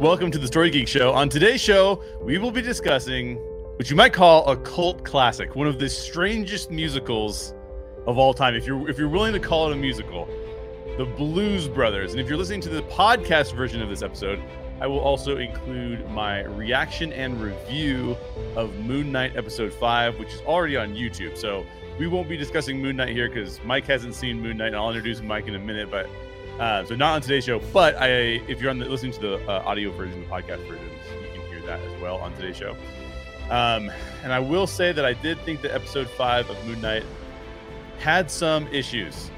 Welcome to the Story Geek Show. On today's show, we will be discussing what you might call a cult classic, one of the strangest musicals of all time. If you're if you're willing to call it a musical, The Blues Brothers. And if you're listening to the podcast version of this episode, I will also include my reaction and review of Moon Knight episode 5, which is already on YouTube. So we won't be discussing Moon Knight here because Mike hasn't seen Moon Knight, and I'll introduce Mike in a minute. But uh, so not on today's show, but I, if you're on the, listening to the uh, audio version, the podcast version, you can hear that as well on today's show. Um, and I will say that I did think that episode five of Moon Knight had some issues.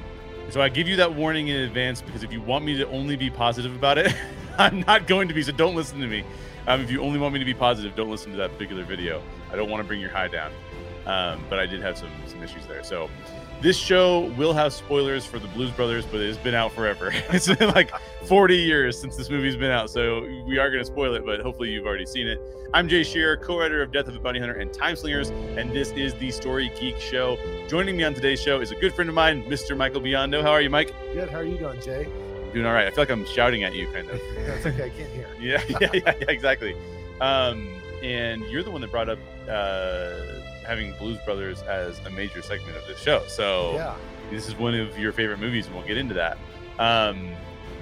So I give you that warning in advance because if you want me to only be positive about it, I'm not going to be. So don't listen to me. Um, if you only want me to be positive, don't listen to that particular video. I don't want to bring your high down. Um, but I did have some some issues there. So this show will have spoilers for the Blues Brothers, but it's been out forever. it's been like 40 years since this movie's been out, so we are going to spoil it, but hopefully you've already seen it. I'm Jay Shearer, co-writer of Death of a Bounty Hunter and Time Slingers, and this is the Story Geek Show. Joining me on today's show is a good friend of mine, Mr. Michael Biondo. How are you, Mike? Good. How are you doing, Jay? I'm doing all right. I feel like I'm shouting at you, kind of. That's okay. I can't hear. yeah, yeah, yeah, yeah, exactly. Um, and you're the one that brought up uh, having Blues Brothers as a major segment of this show. So Yeah. this is one of your favorite movies, and we'll get into that. Um,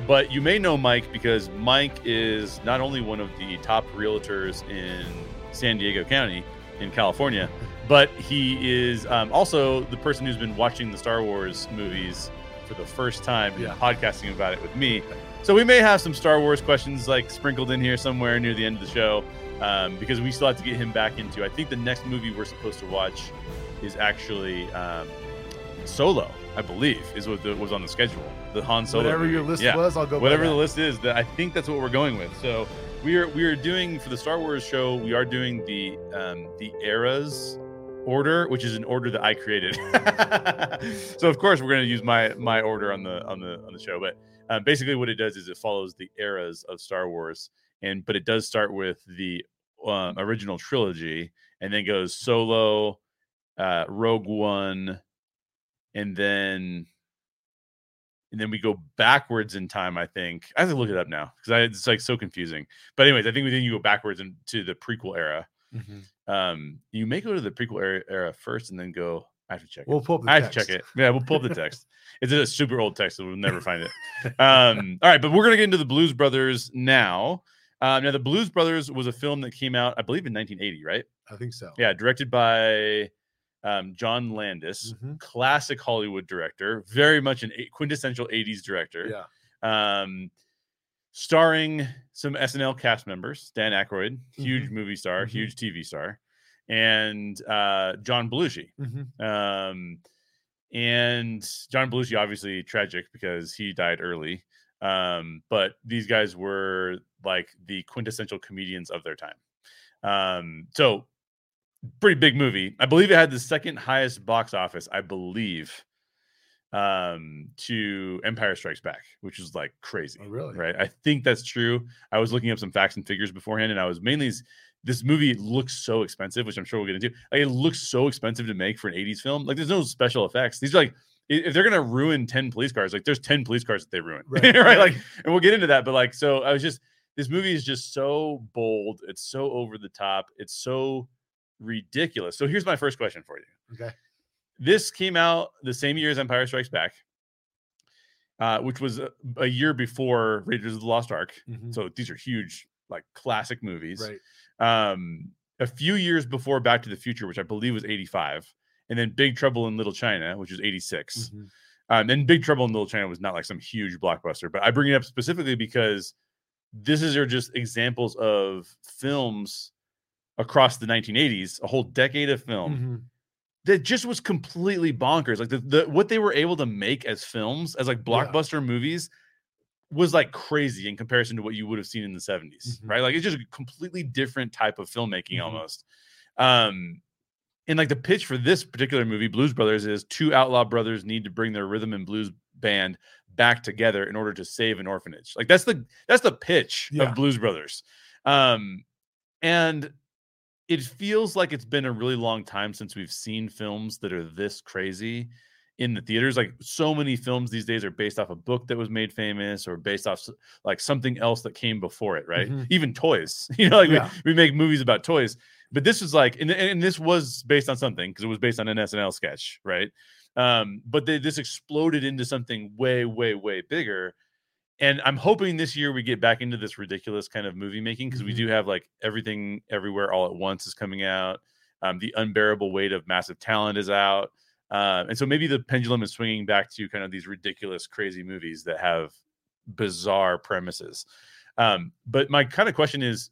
but you may know Mike because Mike is not only one of the top realtors in San Diego County in California, but he is um, also the person who's been watching the Star Wars movies for the first time and podcasting about it with me. So we may have some Star Wars questions like sprinkled in here somewhere near the end of the show um, because we still have to get him back into. I think the next movie we're supposed to watch is actually um, Solo, I believe, is what the, was on the schedule. The Han Solo. Whatever your list Yeah. was, I'll go. Whatever the list is, that I think that's what we're going with. So we are we are doing for the Star Wars show. We are doing the um, the eras order, which is an order that I created. so of course we're going to use my my order on the on the on the show. But um, basically, what it does is it follows the eras of Star Wars, and but it does start with the um, original trilogy, and then goes Solo, uh, Rogue One, and then and then we go backwards in time. I think I have to look it up now because I it's like so confusing. But anyways, I think we then you go backwards into the prequel era. Mhm. Um, you may go to the prequel era, era first and then go. I have to check. We'll it. pull up the I have to check it. Yeah, we'll pull up the text. it's a super old text, so we'll never find it. Um, all right, but we're gonna get into the Blues Brothers now. Um, now, the Blues Brothers was a film that came out, I believe, in 1980, right? I think so. Yeah, directed by um, John Landis, Mhm. classic Hollywood director, very much an a- quintessential 80s director. Yeah. Um, starring some SNL cast members, Dan Aykroyd, huge movie star, Mhm. huge TV star, and uh, John Belushi. Mhm. Um, and John Belushi, obviously tragic because he died early. Um, but these guys were like the quintessential comedians of their time. Um, so pretty big movie. I believe it had the second highest box office, I believe, um, to Empire Strikes Back, which is like crazy. Oh, really? Right. I think that's true. I was looking up some facts and figures beforehand, and I was mainly this movie looks so expensive, which I'm sure we'll get into. Like, it looks so expensive to make for an 80s film. Like, there's no special effects. These are like, if they're gonna ruin 10 police cars, like there's 10 police cars that they ruin. Right. Right. Like, and we'll get into that. But like, so I was just this movie is just so bold, it's so over the top, it's so ridiculous. So here's my first question for you Okay. this came out the same year as Empire Strikes Back, uh, which was a, a year before Raiders of the Lost Ark. Mhm. So these are huge, like classic movies. Right. Um, a few years before Back to the Future, which I believe was 85, and then Big Trouble in Little China, which was 86. Mhm. Um, and Big Trouble in Little China was not like some huge blockbuster, but I bring it up specifically because this is are just examples of films across the 1980s, a whole decade of film Mhm. that just was completely bonkers. Like the, the what they were able to make as films, as like Yeah. blockbuster movies, was like crazy in comparison to what you would have seen in the 70s, Mhm. right? Like it's just a completely different type of filmmaking Mhm. almost. Um, and like the pitch for this particular movie, Blues Brothers, is two outlaw brothers need to bring their rhythm and blues band back together in order to save an orphanage. Like that's the that's the pitch Yeah. of Blues Brothers. Um, and it feels like it's been a really long time since we've seen films that are this crazy in the theaters. Like so many films these days are based off a book that was made famous or based off like something else that came before it, right? Mhm. Even toys, you know, like Yeah. we, we make movies about toys, but this was like, and, and this was based on something because it was based on an SNL sketch, right? Um, but they, this exploded into something way, way, way bigger. And I'm hoping this year we get back into this ridiculous kind of movie making because we Mhm. do have like everything everywhere all at once is coming out. Um, the unbearable weight of massive talent is out. Uh, and so maybe the pendulum is swinging back to kind of these ridiculous, crazy movies that have bizarre premises. Um, but my kind of question is,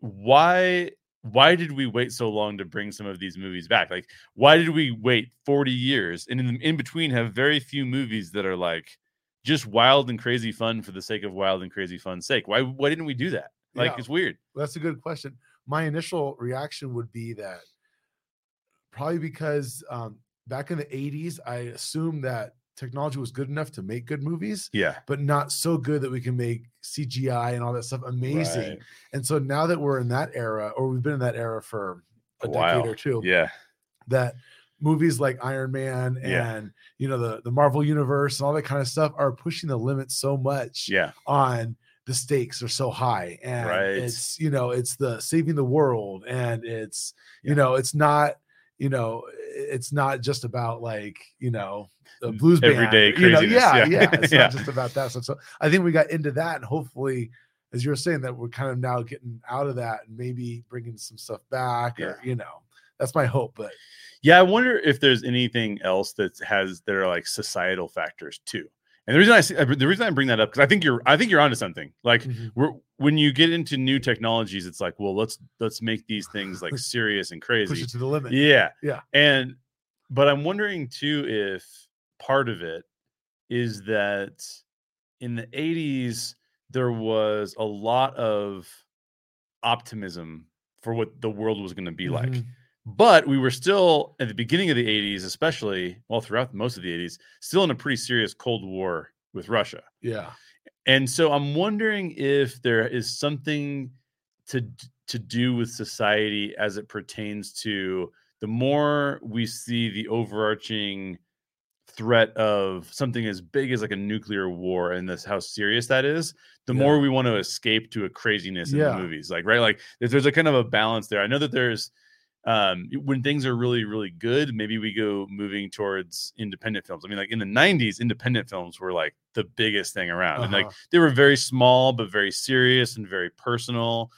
why why did we wait so long to bring some of these movies back? Like, why did we wait 40 years and in, in between have very few movies that are like just wild and crazy fun for the sake of wild and crazy fun's sake? Why why didn't we do that? Like, Yeah. it's weird. That's a good question. My initial reaction would be that probably because um, back in the 80s, I assumed that technology was good enough to make good movies, Yeah. but not so good that we can make CGI and all that stuff amazing. Right. And so now that we're in that era, or we've been in that era for a, A decade or two, Yeah. that movies like Iron Man and Yeah. you know the the Marvel universe and all that kind of stuff are pushing the limits so much Yeah. on the stakes are so high and Right. it's you know it's the saving the world and it's you Yeah. know it's not you know it's not just about like you know the N- blues band everyday you know yeah yeah. yeah, it's Yeah. not just about that so, so i think we got into that and hopefully as you were saying that we're kind of now getting out of that and maybe bringing some stuff back or you know that's my hope but Yeah, I wonder if there's anything else that has that are like societal factors too. And the reason I see, the reason I bring that up because I think you're I think you're onto something. Like Mhm. we're when you get into new technologies, it's like, well, let's let's make these things like serious and crazy. push it to the limit Yeah, Yeah. And but I'm wondering too if part of it is that in the 80s there was a lot of optimism for what the world was going to be like Mhm. but we were still at the beginning of the 80s especially well throughout most of the 80s still in a pretty serious cold war with russia yeah and so i'm wondering if there is something to to do with society as it pertains to the more we see the overarching threat of something as big as like a nuclear war and this how serious that is the Yeah. more we want to escape to a craziness in Yeah. the movies like right like if there's a kind of a balance there i know that there's um when things are really really good maybe we go moving towards independent films. I mean like in the 90s independent films were like the biggest thing around and like Uh-huh. they were very small but very serious and very personal.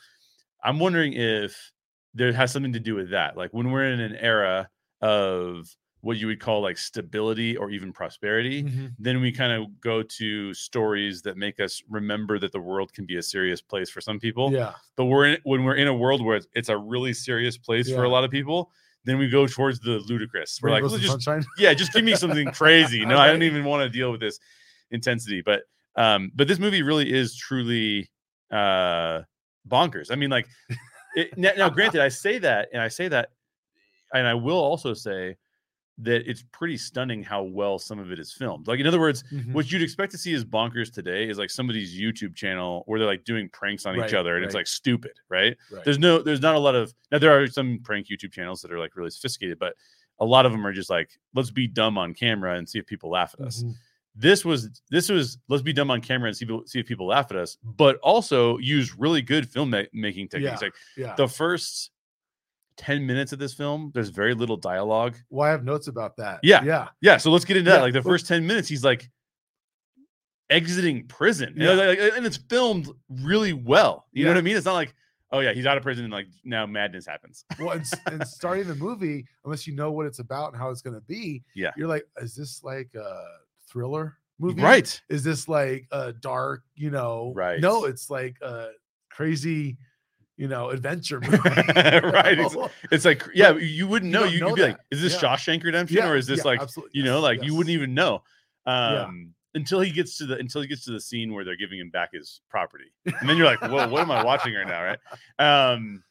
I'm wondering if there has something to do with that. Like when we're in an era of what you would call like stability or even prosperity Mhm. then we kind of go to stories that make us remember that the world can be a serious place for some people. Yeah. But we're in when we're in a world where it's, it's a really serious place for a lot of people then we go towards the ludicrous. We're like Rainbows "Well, just sunshine. yeah just give me something crazy no i don't even want to deal with this intensity. But um but this movie really is truly uh bonkers. I mean like it, now, now granted i say that and i say that and i will also say that it's pretty stunning how well some of it is filmed like in other words Mhm. what you'd expect to see is bonkers today is like somebody's YouTube channel where they're like doing pranks on each other and it's like stupid, right? Right. There's no there's not a lot of now there are some prank YouTube channels that are like really sophisticated, but a lot of them are just like let's be dumb on camera and see if people laugh at us. Mhm. This was this was let's be dumb on camera and see see if people laugh at us, but also use really good filmmaking techniques. Yeah. Like yeah the first 10 minutes of this film, there's very little dialogue. well i have notes about that Yeah. yeah Yeah, so let's get into that. Like the first 10 minutes, he's like exiting prison. Yeah. like- and it's filmed really well. You know what I mean? It's not like, oh yeah, he's out of prison and like now madness happens. well and, and starting the movie unless you know what it's about and how it's going to be Yeah. you're like is this like a thriller movie Right. is this like a dark you know Right. no it's like a crazy you know adventure movie Right, ex- It's like, yeah, you wouldn't know. You, would be like, is this Yeah. Shawshank Redemption Yeah, or is this yeah, like, absolutely. you know, Yes, like you wouldn't even know. Um, until he gets to the until he gets to the scene where they're giving him back his property. And then you're like, whoa, what am I watching right now? Right. Um,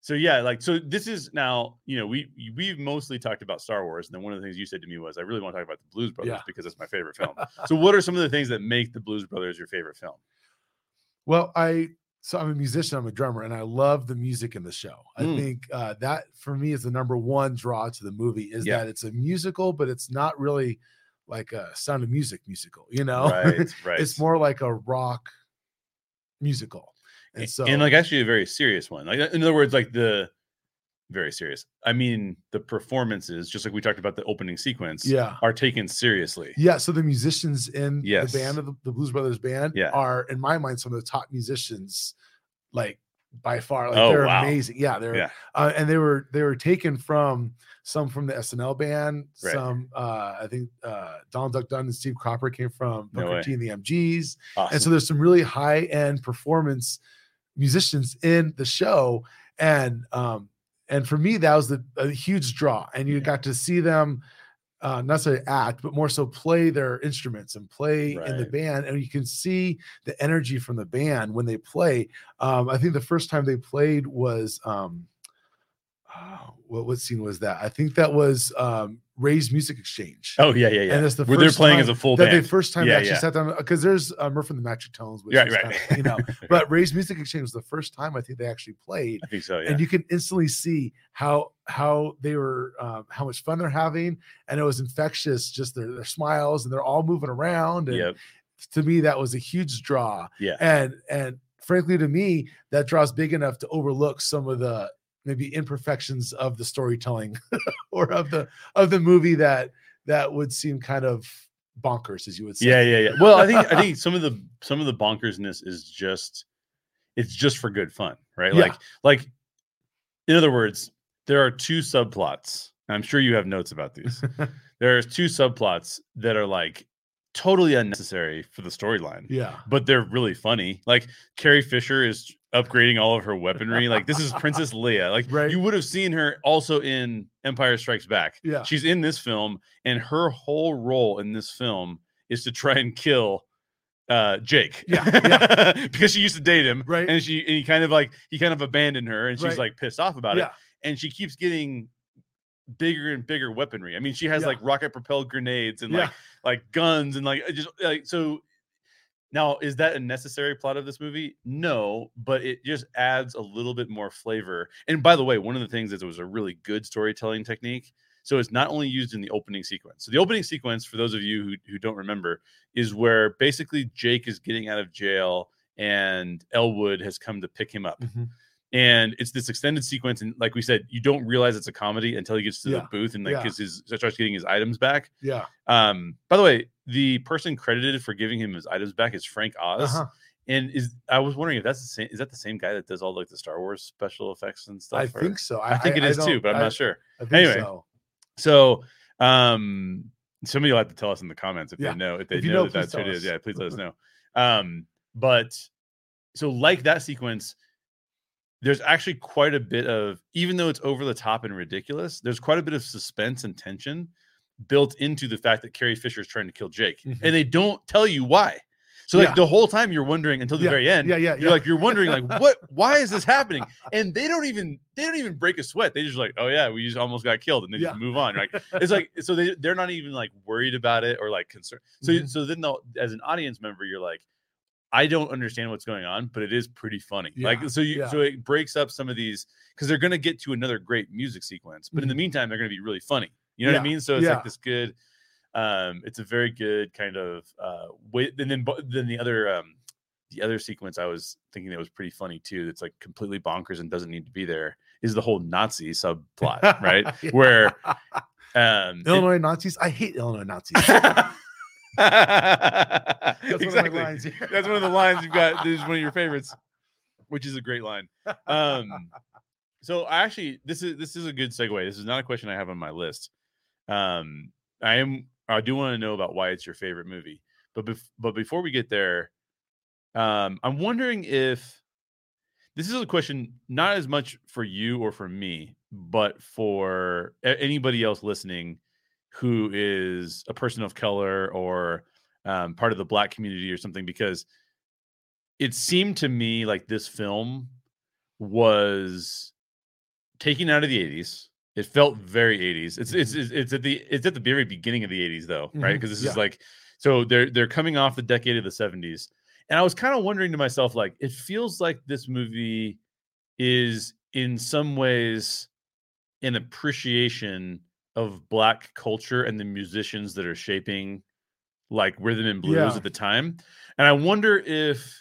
so yeah, like so this is now, you know, we we've mostly talked about Star Wars, and then one of the things you said to me was I really want to talk about the Blues Brothers because it's my favorite film. so what are some of the things that make the Blues Brothers your favorite film? Well, I so I'm a musician, I'm a drummer, and I love the music in the show. I Mm. think uh, that for me is the number one draw to the movie is Yeah. that it's a musical, but it's not really like a Sound of Music musical. You know, Right, right. it's more like a rock musical. And so, and like actually a very serious one. Like in other words, like the very serious. I mean, the performances, just like we talked about the opening sequence, yeah, are taken seriously. yeah. So the musicians in Yes. the band of the, the Blues Brothers band Yeah. are, in my mind, some of the top musicians, like by far. Like Oh, they're wow. amazing. Yeah, they're Yeah. uh, and they were they were taken from some from the SNL band. Right. Some uh, I think uh, Donald Duck Dunn and Steve Cropper came from Booker way. T and the MGs, Awesome. and so there's some really high end performance musicians in the show, and um, and for me that was the a huge draw, and you Yeah. got to see them. Uh, not necessarily act, but more so play their instruments and play in the band, and you can see the energy from the band when they play. Um, I think the first time they played was um, oh, what what scene was that? I think that was um, Ray's Music Exchange. oh yeah, yeah, yeah. And it's the Where they're first playing time as a full that band. the first time Yeah, they actually yeah. sat down because there's uh, Murph and the Magic Tones, which Right, right. kind of, you know. But Ray's Music Exchange was the first time I think they actually played, I think so. Yeah. and you can instantly see how how they were um, how much fun they're having, and it was infectious. Just their, their smiles, and they're all moving around. And yep. to me, that was a huge draw Yeah. and and frankly to me that draws big enough to overlook some of the maybe imperfections of the storytelling or of the of the movie that that would seem kind of bonkers as you would say Yeah, yeah, yeah. Well, I think I think some of the some of the bonkersness is just it's just for good fun, right? Yeah. Like like in other words, there are two subplots. and I'm sure you have notes about these. There's two subplots that are like totally unnecessary for the storyline, yeah but they're really funny. Like Carrie Fisher is upgrading all of her weaponry. Like this is Princess Leia. Like Right. you would have seen her also in Empire Strikes Back. Yeah. She's in this film, and her whole role in this film is to try and kill uh Jake. Yeah, because she used to date him. Right. And she and he kind of like he kind of abandoned her and she's Right. like pissed off about yeah it. And she keeps getting bigger and bigger weaponry. I mean, she has Yeah. like rocket propelled grenades and yeah like like guns and like just like so now is that a necessary plot of this movie no but it just adds a little bit more flavor and by the way one of the things is it was a really good storytelling technique so it's not only used in the opening sequence so the opening sequence for those of you who, who don't remember is where basically jake is getting out of jail and elwood has come to pick him up Mhm. And it's this extended sequence and like we said you don't realize it's a comedy until he gets to Yeah. the booth and like Yeah. his starts getting his items back yeah um, by the way, the person credited for giving him his items back is Frank Oz. uh-huh. And is I was wondering if that's the same is that the same guy that does all like the Star Wars special effects and stuff? i or- think so I think it is too, but I'm I- not sure. I Anyway, so So um somebody will have to tell us in the comments if Yeah. they know if they If know, know, that that's who it is. Yeah, please let us know. Um, but so like that sequence, there's actually quite a bit of even though it's over the top and ridiculous, there's quite a bit of suspense and tension built into the fact that Carrie Fisher is trying to kill Jake, Mhm. and they don't tell you why. So like Yeah. the whole time you're wondering until the Yeah, very end, yeah yeah you're yeah like you're wondering like what why is this happening and they don't even they don't even break a sweat they just like oh yeah we just almost got killed and they just move on like it's like so they they're not even like worried about it or like concerned so Mhm. so then as an audience member you're like I don't understand what's going on, but it is pretty funny. Like so you yeah. so it breaks up some of these because they're gonna get to another great music sequence, but in the meantime they're gonna be really funny. You know what I Mm-hmm. Mean? So it's yeah. like this good um it's a very good kind of uh way and then then the other um the other sequence I was thinking that was pretty funny too, that's like completely bonkers and doesn't need to be there, is the whole Nazi subplot, right? Where um it- illinois nazis i hate illinois nazis that's exactly. one of my lines. That's one of the lines you've got. This is one of your favorites, which is a great line. Um, so I actually, this is this is a good segue. This is not a question I have on my list. Um, I am. I do want to know about why it's your favorite movie, but bef- but before we get there, um, I'm wondering if this is a question not as much for you or for me, but for anybody else listening who is a person of color or um, part of the black community or something, because it seemed to me like this film was taken out of the 80s. It felt very 80s. It's it's it's, it's at the it's at the very beginning of the 80s though, right? Because this yeah. is like so they're they're coming off the decade of the 70s and I was kind of wondering to myself, like, it feels like this movie is in some ways an appreciation of black culture and the musicians that are shaping like rhythm and blues Yeah. at the time. And I wonder if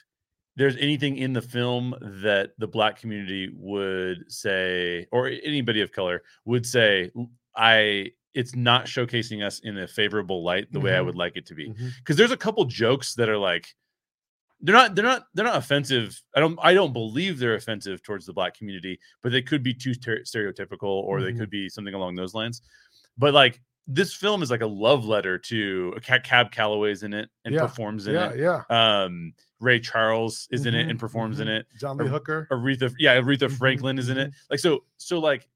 there's anything in the film that the black community would say, or anybody of color would say, I it's not showcasing us in a favorable light the way I Mhm. would like it to be Mhm. because there's a couple jokes that are like they're not they're not they're not offensive i don't i don't believe they're offensive towards the black community but they could be too ter- stereotypical or they Mhm. could be something along those lines but like this film is like a love letter to a cab calloway's in it and Yeah. performs in Yeah, it yeah. um ray charles is in it and Mhm, performs in mhm. it John Lee Ar- Hooker. aretha yeah aretha Mhm, franklin is in it like so so like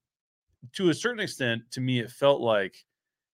to a certain extent to me it felt like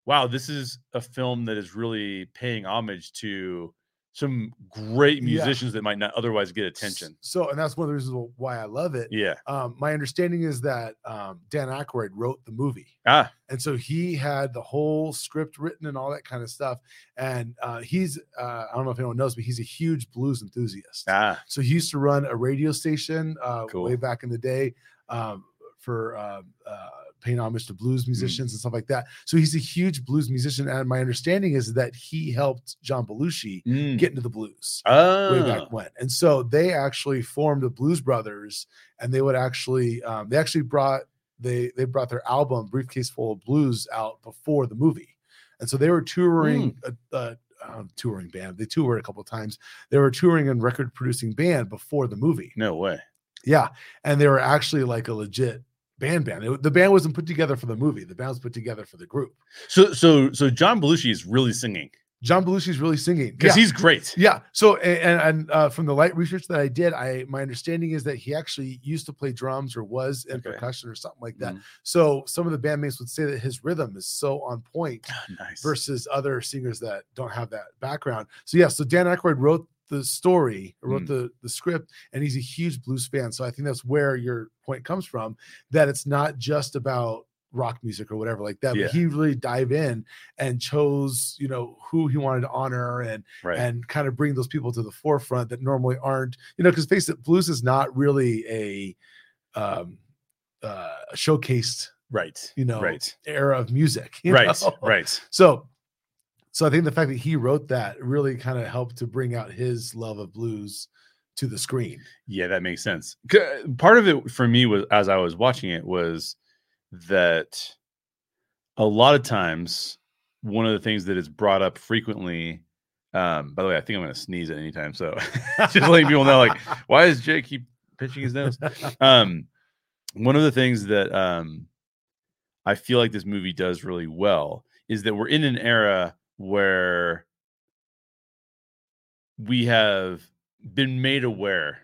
wow this is a film that is really paying homage to some great Yeah. musicians that might not otherwise get attention So, and that's one of the reasons why I love it. yeah Um, my understanding is that um, Dan Aykroyd wrote the movie. ah and so he had the whole script written and all that kind of stuff and uh, he's uh, i don't know if anyone knows but he's a huge blues enthusiast ah so he used to run a radio station uh, Cool. way back in the day um, for uh, uh, paying homage to blues musicians and stuff like that so he's a huge blues musician and my understanding is that he helped john belushi mm. get into the blues oh way back when. And so they actually formed the Blues Brothers, and they would actually um, they actually brought they they brought their album Briefcase Full of Blues out before the movie, and so they were touring a, a um, touring band. They toured a couple of times. They were touring and record producing band before the movie. no way Yeah, and they were actually like a legit band band. It- the band wasn't put together for the movie. The band was put together for the group. so so so john belushi is really singing John Belushi is really singing because Yeah. he's great Yeah. So and and uh, from the light research that I did, I my understanding is that he actually used to play drums or was in Okay. percussion or something like that. Mm. So some of the bandmates would say that his rhythm is so on point nice versus other singers that don't have that background. So yeah, so Dan Aykroyd wrote the story, wrote Mm. the the script, and he's a huge blues fan. So I think that's where your point comes from that it's not just about rock music or whatever like that. Yeah. But he really dive in and chose, you know, who he wanted to honor and right and kind of bring those people to the forefront that normally aren't, you know, because face it, blues is not really a um uh showcased, right you know, right era of music. right know? right So so I think the fact that he wrote that really kind of helped to bring out his love of blues to the screen. Yeah, that makes sense. Part of it for me was as I was watching it was that a lot of times one of the things that is brought up frequently. Um, by the way, I think I'm going to sneeze at any time, so just letting people know, like, why does Jake keep pitching his nose? Um, one of the things that um, I feel like this movie does really well is that we're in an era where we have been made aware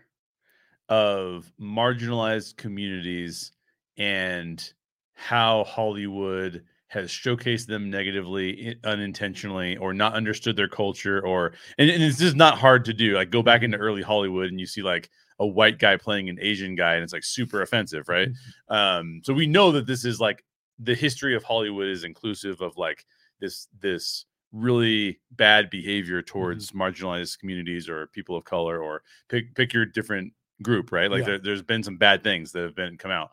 of marginalized communities and how Hollywood has showcased them negatively unintentionally or not understood their culture or and, and it's just not hard to do like go back into early hollywood and you see like a white guy playing an asian guy and it's like super offensive right? Um so we know that this is like the history of hollywood is inclusive of like this this really bad behavior towards marginalized communities or people of color or pick pick your different group right like Yeah. there, there's been some bad things that have been come out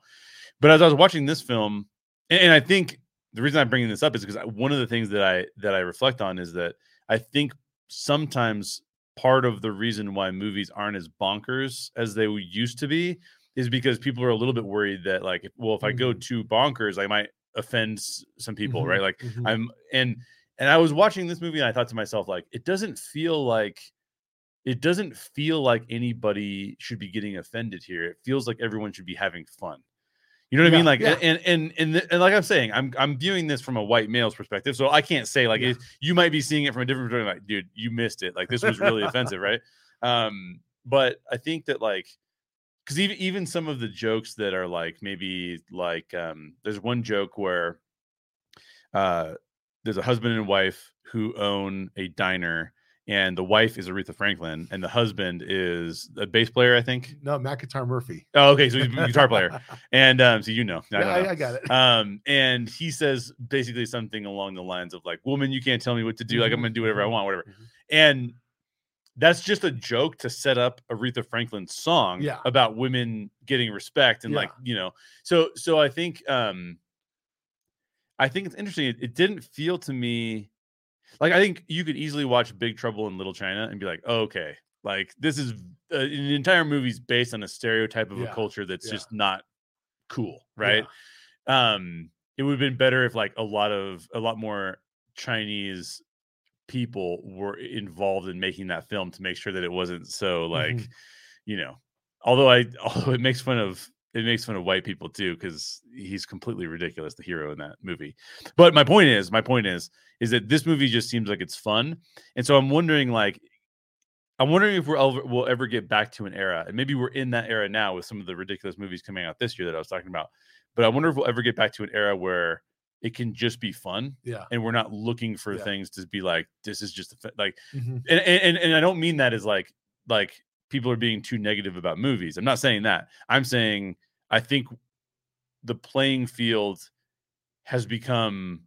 but as i was watching this film and, and i think the reason i'm bringing this up is because I- one of the things that i that i reflect on is that i think sometimes part of the reason why movies aren't as bonkers as they used to be is because people are a little bit worried that like well if i go Mhm. too bonkers i might offend some people Mhm, right like mhm. i'm and and i was watching this movie and i thought to myself like it doesn't feel like it doesn't feel like anybody should be getting offended here. It feels like everyone should be having fun. You know what i mean? Like yeah. and and and, th- and like i'm saying i'm i'm viewing this from a white male's perspective so i can't say like Yeah. it, you might be seeing it from a different perspective like dude you missed it. Like this was really offensive right? Um but i think that like because even even some of the jokes that are like maybe like um there's one joke where uh there's a husband and wife who own a diner and the wife is Aretha Franklin and the husband is a bass player I think no, Matt Guitar Murphy. oh okay so he's a guitar player and um so you know I yeah, know. I, I got it. um and he says basically something along the lines of like woman you can't tell me what to do like i'm Mhm, gonna do whatever i mhm, want whatever mhm. and that's just a joke to set up Aretha Franklin's song Yeah. about women getting respect and like, you know. So so I think um I think it's interesting. It, it didn't feel to me like I think you could easily watch Big Trouble in Little China and be like, oh, okay, like this is uh, an entire movie's based on a stereotype of Yeah. a culture that's Yeah. just not cool, right? um it would have been better if like a lot of a lot more chinese people were involved in making that film to make sure that it wasn't so like Mhm. you know although i although it makes fun of it makes fun of white people too because he's completely ridiculous the hero in that movie but my point is my point is is that this movie just seems like it's fun and so i'm wondering like i'm wondering if we're ever, we'll ever get back to an era and maybe we're in that era now with some of the ridiculous movies coming out this year that i was talking about but I wonder if we'll ever get back to an era where it can just be fun Yeah. and we're not looking for Yeah. things to be like this is just a fa-" like Mhm. and, and and I don't mean that as like like people are being too negative about movies. I'm not saying that. I'm saying I think the playing field has become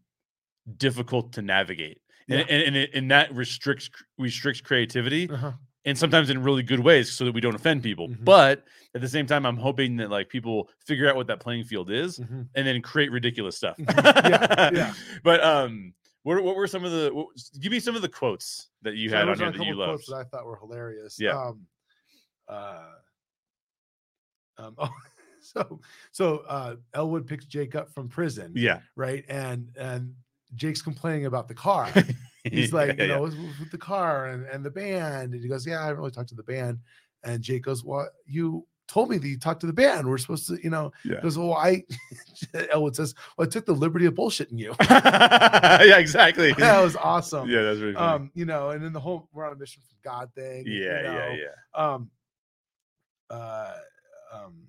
difficult to navigate. And, Yeah. and, and, it, and that restricts restricts creativity Uh-huh. and sometimes in really good ways so that we don't offend people. Mhm. But at the same time, I'm hoping that like people figure out what that playing field is Mhm. and then create ridiculous stuff. Yeah, yeah. But um, what what were some of the? What, give me some of the quotes that you So had on here that you loved. quotes that I thought were hilarious. Yeah. Um, uh, um, oh, so so uh, Elwood picks Jake up from prison. Yeah, Right. And and Jake's complaining about the car. He's like, Yeah, you yeah. know, with, with the car and, and the band. And he goes, Yeah, I haven't really talked to the band. And Jake goes, Well, you told me that you talked to the band. We're supposed to, you know, Yeah. goes, Well, I Elwood says, Well, I took the liberty of bullshitting you. yeah, exactly. that was awesome. yeah, that's really funny. Um, you know, and then the whole we're on a mission from God thing. you yeah, yeah, yeah. um uh um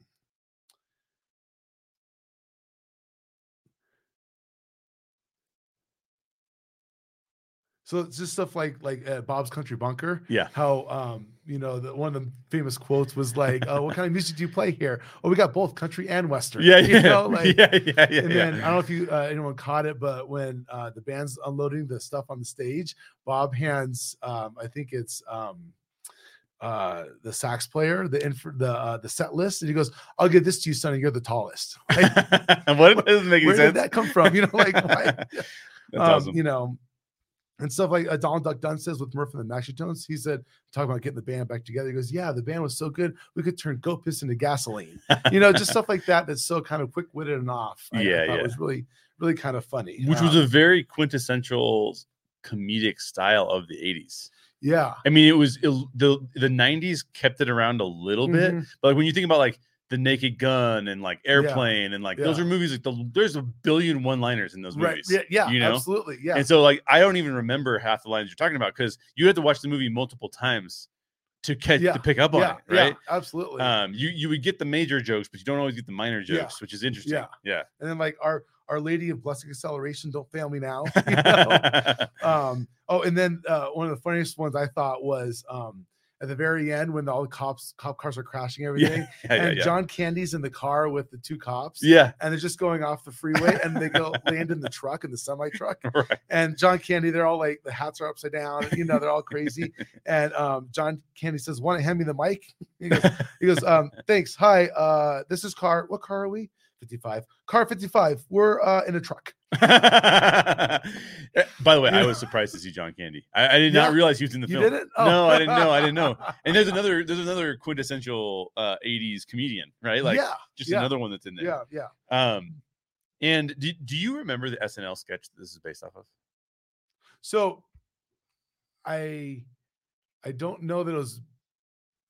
so it's just stuff like like uh, Bob's Country Bunker. Yeah. How um you know the one of the famous quotes was like, "Oh, what kind of music do you play here?" Oh, we got both country and western. Yeah, You yeah, know, like, yeah, yeah, yeah. and yeah. then I don't know if you uh, anyone caught it, but when uh, the band's unloading the stuff on the stage, Bob hands um, I think it's um, uh, the sax player the inf- the uh, the set list, and he goes, "I'll give this to you, Sonny. You're the tallest." Like, what doesn't make any where sense? did that come from? You know, like why? That's um, awesome. you know, and stuff like uh, Donald Duck Dunn says with Murph and the Magic Tones. He said, talking about getting the band back together. He goes, "Yeah, the band was so good, we could turn goat piss into gasoline." you know, just stuff like that. That's so kind of quick witted and off. I, I Yeah, thought yeah. was really, really kind of funny. Which was Um, a very quintessential comedic style of the 80s. yeah. I mean, it was il- the the 90s kept it around a little bit, Mhm. but like when you think about like the Naked Gun and like Airplane and like those are movies like the, there's a billion one-liners in those movies. Right. Yeah. Yeah. you know? Absolutely. Yeah. And so like I don't even remember half the lines you're talking about because you had to watch the movie multiple times to catch Yeah, to pick up on yeah. it, right? Yeah. Absolutely. Um, you you would get the major jokes, but you don't always get the minor Yeah. jokes, which is interesting. Yeah. Yeah. and then like our Our Lady of Blessed Acceleration, don't fail me now. you know? um, oh, and then uh, one of the funniest ones I thought was um, at the very end when all the cops cop cars are crashing everything, yeah, yeah, and yeah. John Candy's in the car with the two cops. yeah. And they're just going off the freeway and they go land in the truck in the semi truck. Right. And John Candy, they're all like the hats are upside down, you know, they're all crazy. And um, John Candy says, Want to hand me the mic? He goes, he goes um, Thanks. Hi, uh, this is car. What car are we? 55. Car 55. We're uh, in a truck. By the way, I was surprised to see John Candy. I, I did not realize he was in the You film. didn't? No, I didn't know. I didn't know. And there's another there's another quintessential uh 80s comedian, right? Like yeah, just yeah. another one that's in there. yeah, yeah. Um and do, do you remember the SNL sketch that this is based off of? So I I don't know that it was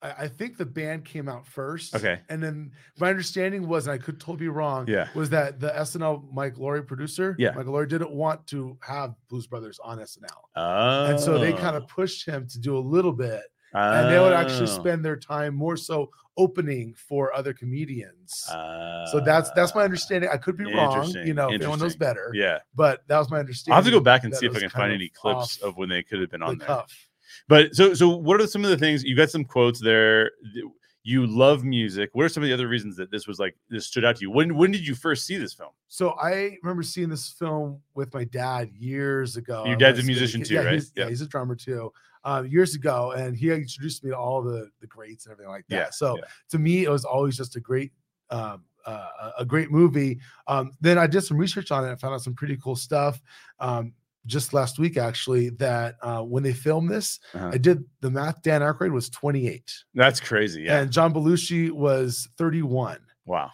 I, I think the band came out first. Okay. And then my understanding was, and I could totally be wrong, Yeah. was that the SNL Mike Laurie producer, Yeah. Mike Laurie didn't want to have Blues Brothers on SNL. Oh. And so they kind of oh. pushed him to do a little bit. And they would actually Oh. spend their time more so opening for other comedians. so that's that's my understanding. I could be wrong, you know, if anyone knows better. Yeah. But that was my understanding. I'll have to go back and see if I can find any clips of when they could have been the on there. cuff. But so so what are some of the things you got some quotes there you love music. What are some of the other reasons that this was like this stood out to you? When when did you first see this film? So I remember seeing this film with my dad years ago. Your dad's a musician too, yeah, right? He's, yeah. Yeah. he's a drummer too. um, years ago, and he introduced me to all the the greats and everything like that. Yeah, so yeah. to me, it was always just a great. Um, uh, a- a great movie. Um, then I did some research on it and found out some pretty cool stuff. Um, just last week, actually, that uh, when they filmed this, Uh-huh. I did the math. Dan Aykroyd was 28, That's crazy. Yeah. and John Belushi was 31. wow.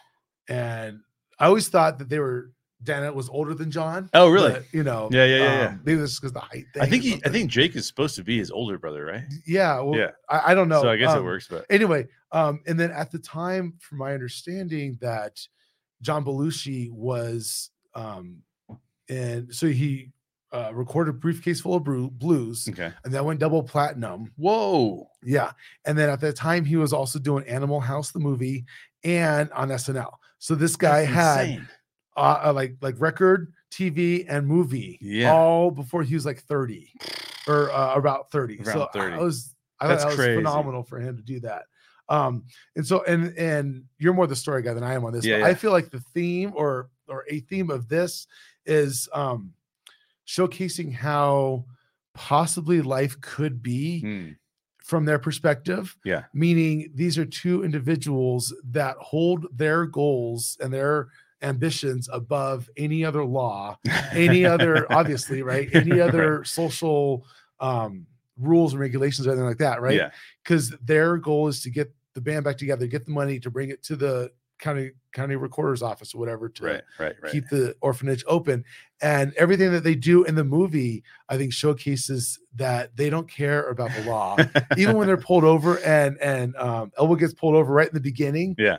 And I always thought that they were Dan was older than John. Oh, really? but, you know, Yeah, yeah, yeah, yeah. um, Maybe this because the height. Thing I think he. I think Jake is supposed to be his older brother, right? Yeah. Well, Yeah. I, I don't know. So I guess it Um, works, but Anyway, um, and then at the time, from my understanding, that John Belushi was, um, and so he uh, recorded "Briefcase Full of Blues," okay. and that went double platinum. Whoa. Yeah, and then at that time, he was also doing Animal House, the movie, and on SNL. So this guy That's had uh, uh, like like record, TV, and movie, Yeah. all before he was like thirty or uh, about thirty. so Around I was I That's thought that was phenomenal for him to do that. Um, and so and and you're more the story guy than I am on this. Yeah, yeah. I feel like the theme or or a theme of this is um showcasing how possibly life could be Hmm. from their perspective. Yeah. Meaning these are two individuals that hold their goals and their ambitions above any other law, any other, obviously, right? Any other social um rules and regulations or anything like that, right? Yeah. Because their goal is to get the band back together, get the money to bring it to the county county recorder's office or whatever to Right. Right. Right. keep the orphanage open and everything that they do in the movie i think showcases that they don't care about the law even when they're pulled over and and um elwood gets pulled over right in the beginning Yeah.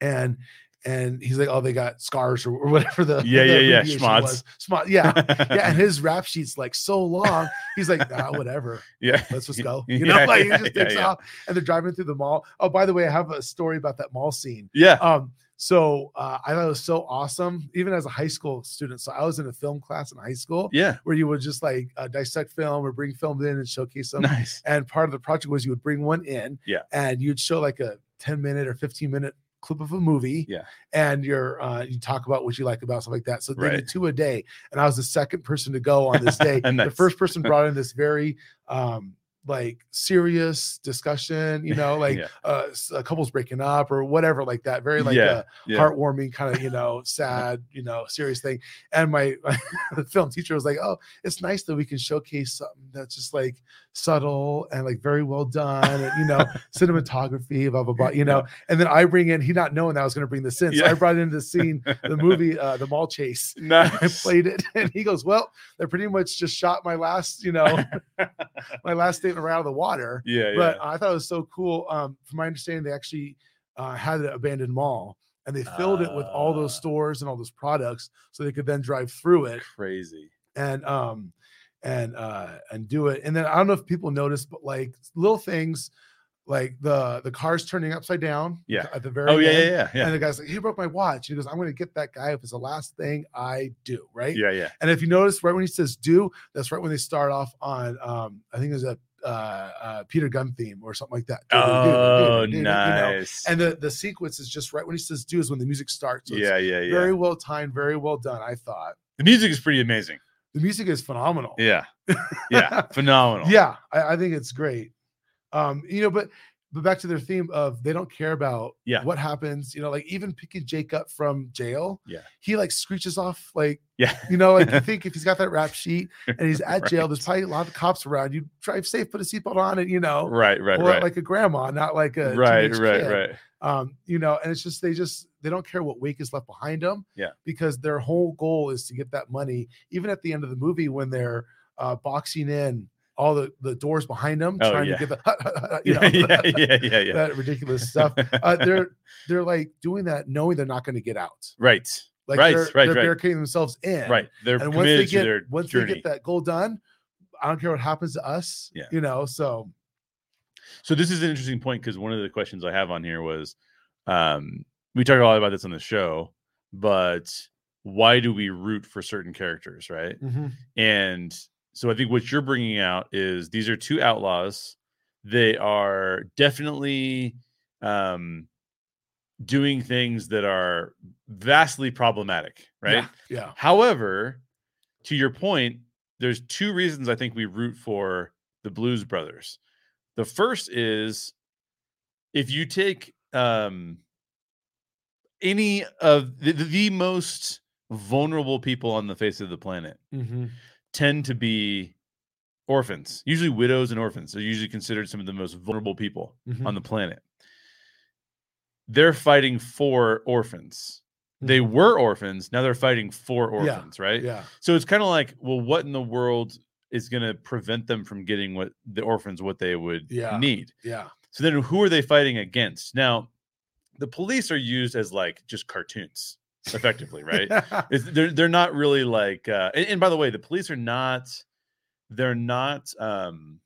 and and he's like oh they got scars or, or whatever the Yeah, the yeah, yeah, schmods. Schmod, yeah yeah and his rap sheet's like so long he's like ah, whatever yeah. let's just go you know Yeah, like yeah, he just takes yeah. off and they're driving through the mall oh by the way i have a story about that mall scene Yeah. um, so uh, I thought it was so awesome, even as a high school student. So I was in a film class in high school Yeah. where you would just like uh, dissect film or bring films in and showcase them. Nice. And part of the project was you would bring one in, Yeah. and you'd show like a 10 minute or 15 minute clip of a movie, Yeah. and you're uh, you talk about what you like about stuff like that. So they Right. did two a day, and I was the second person to go on this day. The first person brought in this very um like serious discussion, you know, like Yeah. uh a couple's breaking up or whatever like that very like Yeah, a yeah. heartwarming kind of you know sad you know serious thing and my, my film teacher was like oh it's nice that we can showcase something that's just like subtle and like very well done and you know cinematography blah blah blah you know and then i bring in he not knowing that i was going to bring this in so i brought in the scene the movie uh the mall chase Nice. I played it, and he goes, "Well, they pretty much just shot my last, you know, my last statement right out of the water." Yeah. Yeah. But I thought it was so cool. Um, from my understanding, they actually uh, had an abandoned mall, and they filled it with all those Ah. stores and all those products, so they could then drive through it Crazy. and um and uh and do it. And then I don't know if people noticed, but like little things, like the the cars turning upside down. Yeah. At the very Oh yeah. end, Yeah. Yeah. Yeah. And the guy's like, he broke my watch. He goes, I'm going to get that guy if it's the last thing I do. Right. Yeah. Yeah. And if you notice, right when he says do, that's right when they start off on, um, I think there's a uh, uh, Peter Gunn theme or something like that. Oh, You know? nice. And the, the sequence is just right when he says do is when the music starts. So yeah. Yeah. Yeah. Very well timed, very well done, I thought. the music is pretty amazing. The music is phenomenal. Yeah. Yeah. Phenomenal. Yeah, I, I think it's great. Um, you know, but but back to their theme of they don't care about Yeah. what happens, you know, like even picking Jake up from jail, Yeah. he like screeches off like Yeah. you know, like you think if he's got that rap sheet and he's at jail, there's probably a lot of cops around. You drive safe, put a seatbelt on, and you know, Right. Right. or Right. like a grandma, not like a right. Right. kid. Right. Um, you know, and it's just they just they don't care what wake is left behind them. Yeah. because their whole goal is to get that money. Even at the end of the movie, when they're uh, boxing in all the the doors behind them, Oh, trying yeah. to get the you know yeah. Yeah. Yeah. Yeah. that ridiculous stuff. Uh, they're they're like doing that knowing they're not going to get out. Right. Like Right, they're, right, they're right. barricading themselves in. Right. They're And once they get once journey. they get that goal done, I don't care what happens to us. Yeah. You know, so So this is an interesting point because one of the questions I have on here was, um, we talk a lot about this on the show, but why do we root for certain characters, right? And so I think what you're bringing out is these are two outlaws. They are definitely um, doing things that are vastly problematic, right? Yeah. yeah. However, to your point, there's two reasons I think we root for the Blues Brothers. The first is if you take um, any of the, the most vulnerable people on the face of the planet Mhm. Tend to be orphans. Usually, widows and orphans are usually considered some of the most vulnerable people Mhm. on the planet. They're fighting for orphans. They Mhm. were orphans. Now they're fighting for Yeah, orphans, right? Yeah. So it's kind of like, well, what in the world is going to prevent them from getting what the orphans what they would Yeah. need? Yeah. So then, who are they fighting against? Now, the police are used as like just cartoons, effectively, right? It's, they're they're not really like. Uh, and, and by the way, the police are not. They're not. Um,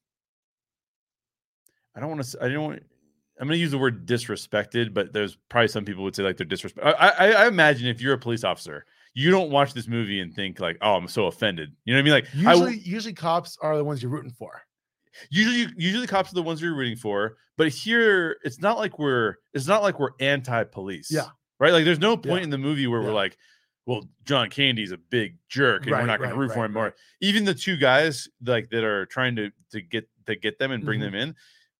I don't want to. I don't. want I'm going to use the word disrespected, but there's probably some people would say like they're disrespect. I, I, I imagine if you're a police officer, you don't watch this movie and think like, "Oh, I'm so offended." You know what I mean? Like, w- usually, usually cops are the ones you're rooting for. usually usually cops are the ones you're rooting for but here it's not like we're it's not like we're anti-police Yeah. Right like there's no point Yeah. in the movie where Yeah. we're like well john candy's a big jerk and we're not going right, to root for him more right. even the two guys like that are trying to to get to get them and bring Mhm. them in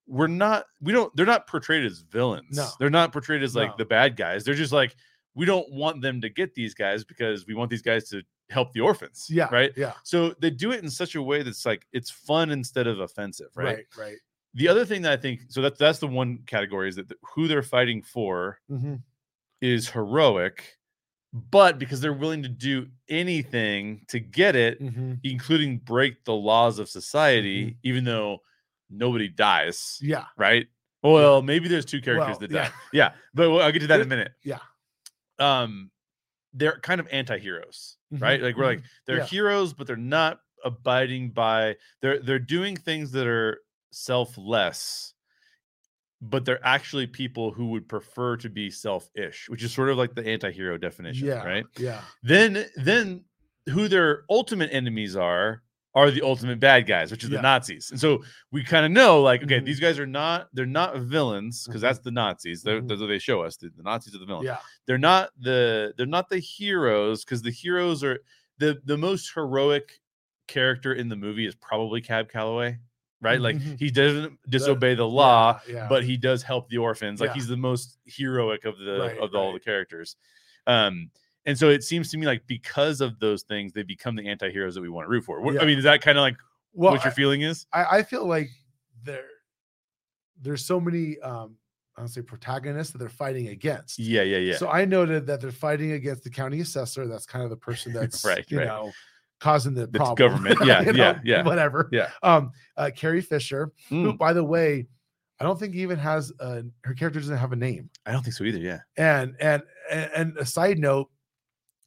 we're not we don't they're not portrayed as villains No. they're not portrayed as like No. the bad guys they're just like we don't want them to get these guys because we want these guys to help the orphans Yeah. right Yeah. so they do it in such a way that's like it's fun instead of offensive right Right. Right. the other thing that I think so that's that's the one category is that the, who they're fighting for Mhm. Is heroic, but because they're willing to do anything to get it, Mhm. including break the laws of society, Mm-hmm. even though nobody dies, Yeah. right? Well, maybe there's two characters Well, that die. yeah. Yeah, but I'll get to that in a minute. yeah. Um, they're kind of anti-heroes, Mhm, right? Like we're like they're Yeah. heroes, but they're not abiding by they're they're doing things that are selfless, but they're actually people who would prefer to be selfish, which is sort of like the anti-hero definition, Yeah. right? Yeah. Then then who their ultimate enemies are are the ultimate bad guys, which is Yeah. the Nazis. And so we kind of know, like, okay, Mhm. these guys are not they're not villains because Mhm. that's the Nazis. They're, Mhm. That's what they show us. The, the Nazis are the villains Yeah. they're not the they're not the heroes because the heroes are the the most heroic character in the movie is probably Cab Calloway, right? Like Mhm. he doesn't disobey the law, Yeah. yeah. but he does help the orphans. Like Yeah. he's the most heroic of the Right, of all the characters. Um, and so it seems to me like because of those things, they become the anti-heroes that we want to root for. I mean, is that kind of like well, what your feeling is? I, I feel like there there's so many um I don't say protagonists that they're fighting against. Yeah, yeah, yeah. So I noted that they're fighting against the county assessor. That's kind of the person that's Right, you right. know causing the problem. government. Yeah, yeah, yeah. Whatever. Yeah. Um, uh, Carrie Fisher, who, Mm, by the way, I don't think even has a, her character doesn't have a name. I don't think so either. Yeah. And and and, and a side note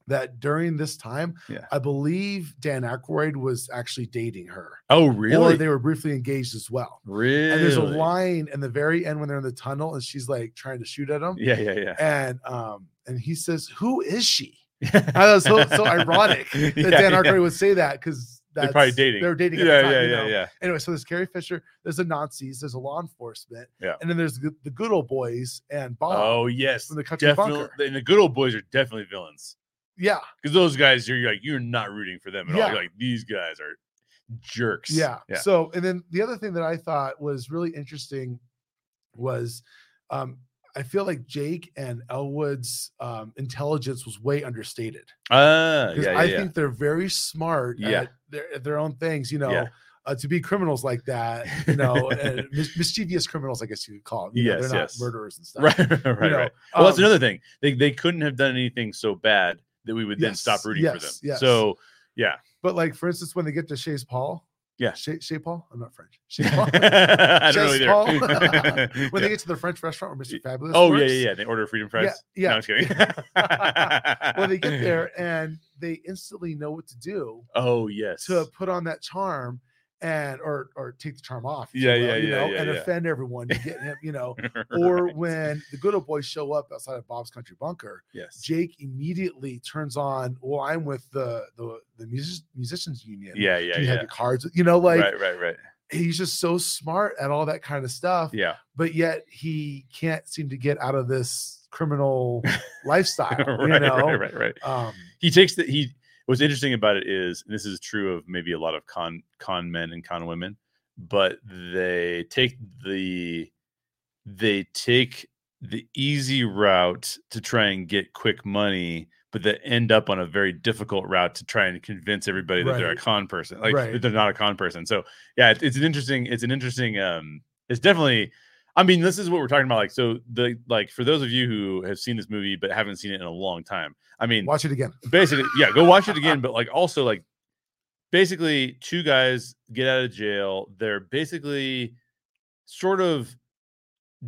that during this time, Yeah. I believe Dan Aykroyd was actually dating her. Oh, really? Or they were briefly engaged as well. really? And there's a line in the very end when they're in the tunnel and she's like trying to shoot at him. Yeah, yeah, yeah. And um, and he says, Who is she? That was so, so ironic that Dan Aykroyd would say that because They're probably dating. They're dating. At Yeah, the time, yeah, you yeah, know? yeah. Anyway, so there's Carrie Fisher, there's the Nazis, there's a law enforcement, Yeah. and then there's the, the good old boys and Bob. Oh yes, from the country definitely. bunker. And the good old boys are definitely villains Yeah, because those guys you're like you're not rooting for them at all. Yeah. You're like these guys are jerks. yeah, yeah. So, and then the other thing that I thought was really interesting was um, I feel like Jake and Elwood's um, intelligence was way understated. Ah, yeah, yeah, I yeah. think they're very smart Yeah. at their, at their own things, you know. Yeah. Uh, to be criminals like that, you know, mis- mischievous criminals, I guess you could call them. You know, Yes, they're not yes. murderers and stuff. right, right, you right. know. right. Well, that's Um, another thing. They they couldn't have done anything so bad that we would then stop Yes, rooting for them. yes, yes. So yeah, But like, for instance, when they get to Shays Paul, Yeah. Chez Paul, I'm not French. Chez Paul. I don't know either. Paul. when Yeah. they get to the French restaurant where Mr. Fabulous. oh yeah, works, yeah, yeah. They order freedom fries. yeah. No, I'm kidding. When they get there and they instantly know what to do Oh yes. to put on that charm and or or take the charm off. Yeah, you will, yeah, you yeah, know, yeah, and yeah. offend everyone to get him, you know. Or when the good old boys show up outside of Bob's Country Bunker, yes. Jake immediately turns on. Well, I'm with the the the music, musicians union. Yeah, yeah, Do you yeah. have your cards? You know, like right, right, right. he's just so smart at all that kind of stuff. Yeah. But yet he can't seem to get out of this criminal lifestyle. right, you know, right, right, right. Um, He takes the he what's interesting about it is and this is true of maybe a lot of con con men and con women but they take the they take the easy route to try and get quick money but they end up on a very difficult route to try and convince everybody that they're a con person like Right. they're not a con person so yeah it's, it's an interesting it's an interesting um it's definitely i mean this is what we're talking about like so the like for those of you who have seen this movie but haven't seen it in a long time i mean Watch it again. basically yeah go watch it again but like also like basically two guys get out of jail they're basically sort of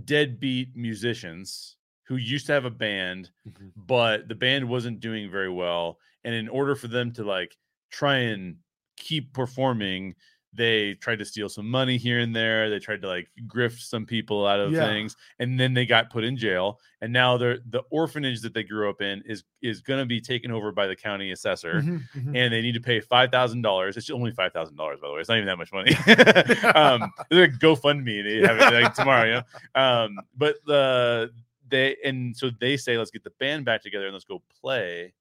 deadbeat musicians who used to have a band Mhm. but the band wasn't doing very well and in order for them to like try and keep performing they tried to steal some money here and there they tried to like grift some people out of Yeah. things and then they got put in jail and now they're the orphanage that they grew up in is is going to be taken over by the county assessor Mhm, mhm. and they need to pay five thousand dollars. It's only five thousand dollars, by the way. It's not even that much money. um, they're like GoFundMe. They have it like tomorrow, you know. Um, but the they and so they say, let's get the band back together and let's go play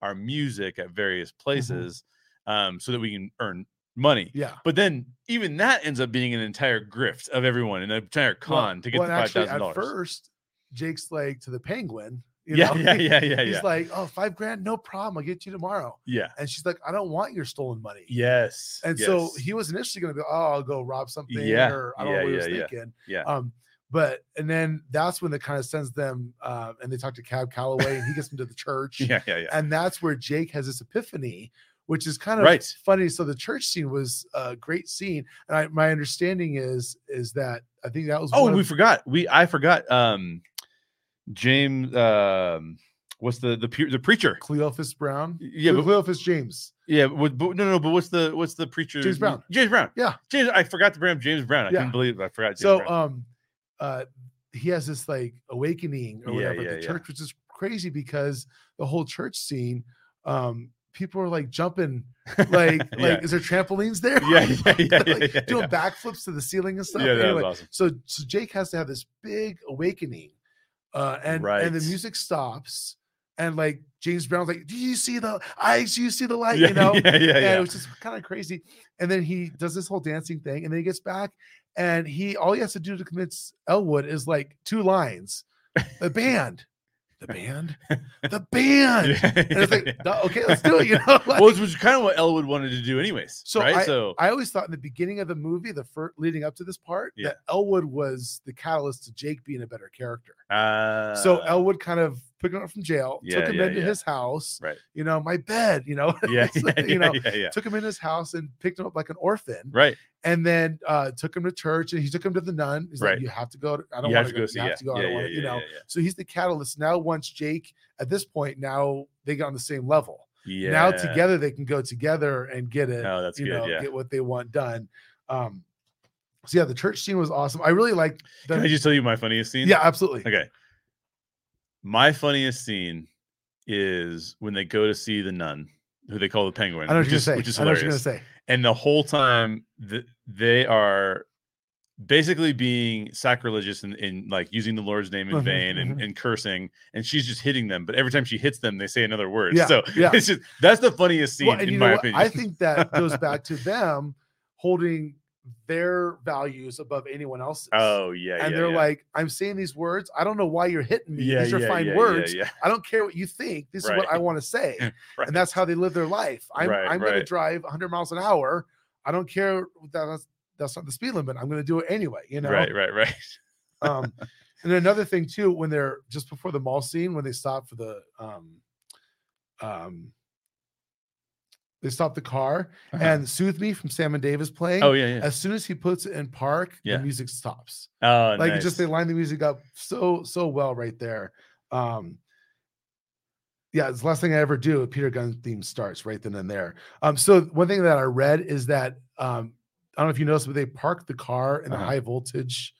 our music at various places, um, so that we can earn money. Yeah. But then even that ends up being an entire grift of everyone, an entire Well- con to get well, the five thousand At dollars. first, Jake's like to the penguin. You Yeah, know? yeah, yeah, yeah, He's yeah. like, oh, five grand, no problem. I'll get you tomorrow. Yeah. And she's like, I don't want your stolen money. Yes. And so he was initially going to go, oh, I'll go rob something. Yeah, Or I don't yeah, know what he was yeah, yeah, thinking. yeah. Um, but and then that's when it kind of sends them, uh, and they talk to Cab Calloway, and he gets them to the church. yeah, yeah, yeah. And that's where Jake has this epiphany, which is kind of Right. funny. So the church scene was a great scene, and I, my understanding is is that I think that was Oh, we of- forgot. We I forgot. Um, James. Um, what's the the the preacher? Cleophus Brown. Yeah, but, Cleophus James. yeah, but, but no, no. But what's the what's the preacher? James Brown. James Brown. Yeah. James. I forgot to bring up James Brown. I Yeah. couldn't believe I forgot. James so Brown. um uh he has this like awakening or Yeah, whatever yeah, the church which is crazy because the whole church scene um people are like jumping like Yeah. like is there trampolines there Yeah, yeah, yeah, like, yeah, doing backflips to the ceiling and stuff yeah, that Anyway, was awesome. so so jake has to have this big awakening uh and and the music stops and like james brown's like do you see the eyes do you see the light Yeah, you know yeah, yeah, and yeah. it was just kind of crazy. And then he does this whole dancing thing, and then he gets back, and he all he has to do to convince Elwood is like two lines: the band, the band, the band. And it's like. Okay, let's do it. You know, like- well, which was kind of what Elwood wanted to do, anyways. So right? so I always thought in the beginning of the movie, the first leading up to this part, Yeah. that Elwood was the catalyst to Jake being a better character. uh, so Elwood kind of picked him up from jail, Yeah, took him yeah, into yeah. his house, right, you know, my bed, you know, yeah, you know, yeah, yeah, yeah. took him in his house and picked him up like an orphan. right, and then uh took him to church and he took him to the nun he's Right. like you have to go to, i don't want to go, see, you have to go I don't yeah, you know so he's the catalyst now once jake at this point now they got on the same level yeah. now together they can go together and get it Oh, that's you good. know yeah. get what they want done um so yeah the church scene was awesome i really like Can I just tell you my funniest scene? yeah absolutely Okay. My funniest scene is when they go to see the nun, who they call the penguin, i know what which is which is i know what you're hilarious. And the whole time th- they are basically being sacrilegious and in, like using the Lord's name in Mhm, vain and, mhm. and cursing, and she's just hitting them. But every time she hits them, they say another word. Yeah, so yeah. it's just that's the funniest scene Well, in my opinion. i think that goes back to them holding their values above anyone else's oh yeah, and yeah, they're yeah. like, I'm saying these words. I don't know why you're hitting me. yeah, these are fine words. I don't care what you think. This is what I want to say. Right. And that's how they live their life. I'm, Right, I'm going to drive 100 miles an hour. I don't care that that's, that's not the speed limit. I'm going to do it anyway. You know? right, right, right. Um, and another thing too, when they're just before the mall scene, when they stop for the, um, um, they stop the car Uh-huh. and Soothe Me from Sam and Dave is playing. oh yeah, yeah. As soon as he puts it in park, Yeah. the music stops. Oh, like nice. just they line the music up so so well right there um yeah it's the last thing i ever do a peter gunn theme starts right then and there um so one thing that i read is that um i don't know if you noticed but they parked the car in the Uh-huh. high voltage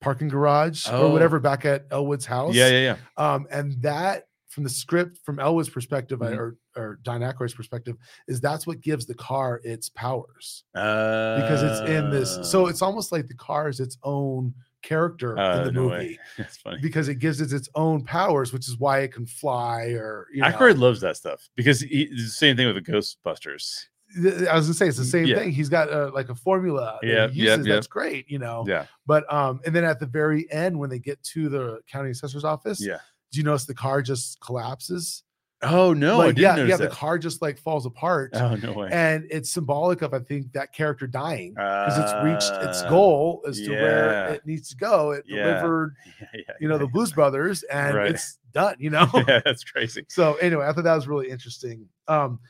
parking garage Oh. or whatever back at elwood's house yeah, yeah, yeah. um and that from the script from elwood's perspective Mhm. or or Dan Aykroyd's perspective is that's what gives the car its powers Uh, because it's in this so it's almost like the car is its own character Uh, in the no movie That's funny. because it gives it its own powers, which is why it can fly or you know. Aykroyd loves that stuff because he, the same thing with the Ghostbusters. I was gonna say it's the same Yeah. thing. He's got uh, like a formula that Yep, he yep, yep. That's great, you know. Yeah. But um, and then at the very end, when they get to the county assessor's office, Yeah. Do you notice the car just collapses? Oh no, like, yeah, yeah, that. the car just like falls apart, Oh no way. and it's symbolic of I think that character dying because it's reached its Ah, goal as to where it needs to go. It Yeah. delivered, Yeah, yeah, you know, the Blues Brothers, and Right. it's done. You know. yeah, that's crazy. So anyway, I thought that was really interesting. Um,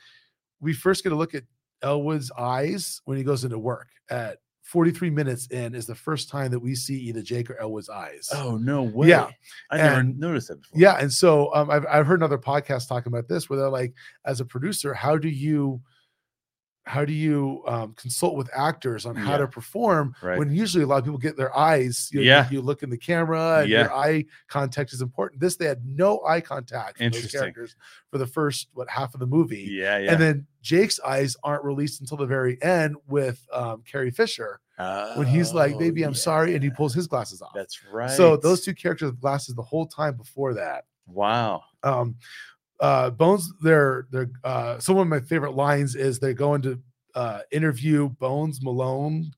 we first get a look at Elwood's eyes when he goes into work at 43 minutes in is the first time that we see either Jake or Elwood's eyes. Oh no way. Yeah, I never noticed that before. Yeah, and so um, I've I've heard another podcast talking about this where they're like, as a producer, how do you how do you um, consult with actors on how Yeah. to perform Right. when usually a lot of people get their eyes you know, Yeah. you, look in the camera and Yeah. your eye contact is important this they had no eye contact from those characters for the first what half of the movie Yeah, yeah. and then Jake's eyes aren't released until the very end with um, Carrie Fisher when he's like, Oh, "Baby, I'm sorry," and he pulls his glasses off. That's right. So those two characters with glasses the whole time before that. Wow. Um, uh, Bones, they're they're uh, some of my favorite lines is they go into uh, interview Bones Malone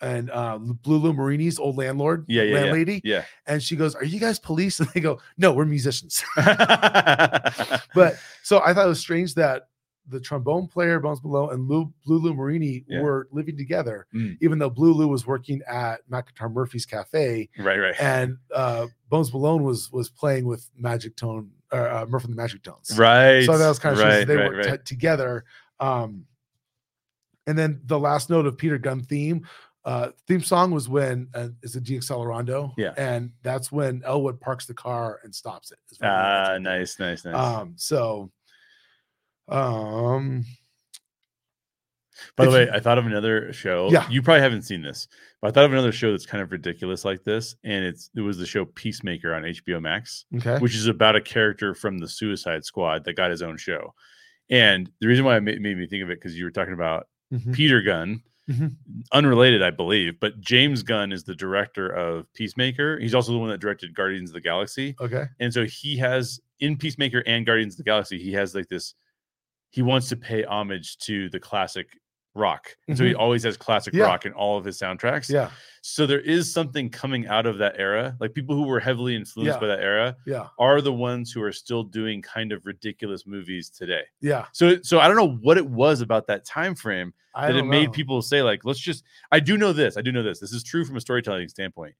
and uh, Blue Lou Marini's old landlord, Yeah, yeah, yeah. landlady, Yeah. and she goes, "Are you guys police?" And they go, "No, we're musicians." but so I thought it was strange that the trombone player Bones Malone and Lou, Blue Lou Marini Yeah. were living together, Mm. even though Blue Lou was working at Matt Guitar Murphy's Cafe right, right. and uh, Bones Malone was was playing with Magic Tone or uh, Murphy and the Magic Tones. right. So that was kind of right, they right, worked right. t- together. Um, and then the last note of Peter Gunn theme. Uh, theme song was when uh, is the Accelerando, Yeah. and that's when Elwood parks the car and stops it. Ah, lands right there. nice, nice, nice. Um, so, um, By the way, you- I thought of another show. Yeah. You probably haven't seen this, but I thought of another show that's kind of ridiculous like this. And it's it was the show Peacemaker on HBO Max, okay, which is about a character from the Suicide Squad that got his own show. And the reason why it made, made me think of it because you were talking about Mhm. Peter Gunn, Mhm. unrelated, I believe, but James Gunn is the director of Peacemaker. He's also the one that directed Guardians of the Galaxy. okay, And so he has in Peacemaker and Guardians of the Galaxy, he has like this. He wants to pay homage to the classic rock, and so he always has classic Yeah. rock in all of his soundtracks. yeah, So there is something coming out of that era. Like people who were heavily influenced Yeah. by that era yeah, are the ones who are still doing kind of ridiculous movies today. yeah. So so I don't know what it was about that time frame I that it made know. people say like let's just I do know this. I do know this. This is true from a storytelling standpoint.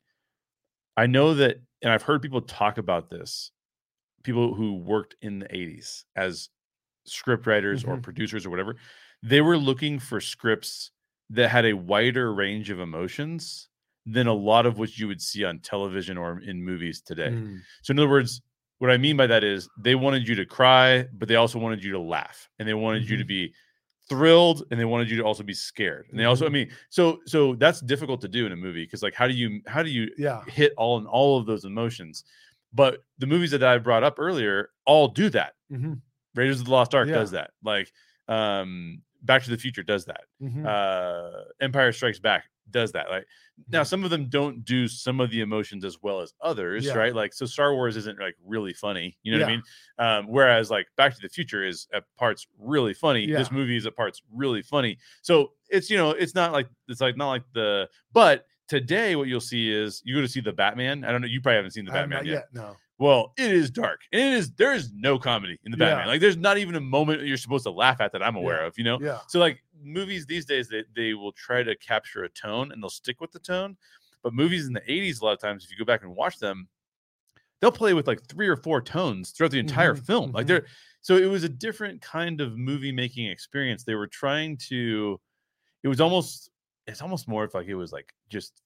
I know that and I've heard people talk about this. People who worked in the 80s as script writers or Mhm. producers or whatever. They were looking for scripts that had a wider range of emotions than a lot of what you would see on television or in movies today. Mm, So in other words, what I mean by that is they wanted you to cry, but they also wanted you to laugh, and they wanted you to be thrilled, and they wanted you to also be scared. And they also, I Mhm. mean, so so that's difficult to do in a movie because like how do you how do you yeah, hit all in all of those emotions? But the movies that I brought up earlier all do that. mhm, Raiders of the Lost Ark Yeah. does that. Like um Back to the Future does that mhm. uh empire strikes back does that like now Mhm. some of them don't do some of the emotions as well as others Yeah. right like so star wars isn't like really funny you know what i mean um whereas like back to the future is at parts really funny this movie is at parts really funny so it's you know it's not like it's like not like the but today what you'll see is you go to see the batman i don't know you probably haven't seen the batman yet yet. No. Well, it is dark. And it is there is no comedy in the Batman. Yeah. Like there's not even a moment you're supposed to laugh at that I'm aware Yeah. of, you know? Yeah. So like movies these days they, they will try to capture a tone and they'll stick with the tone. But movies in the 80s a lot of times if you go back and watch them, they'll play with like three or four tones throughout the entire Mhm, film. Like mhm. they're so it was a different kind of movie making experience. They were trying to it was almost it's almost more of like it was like just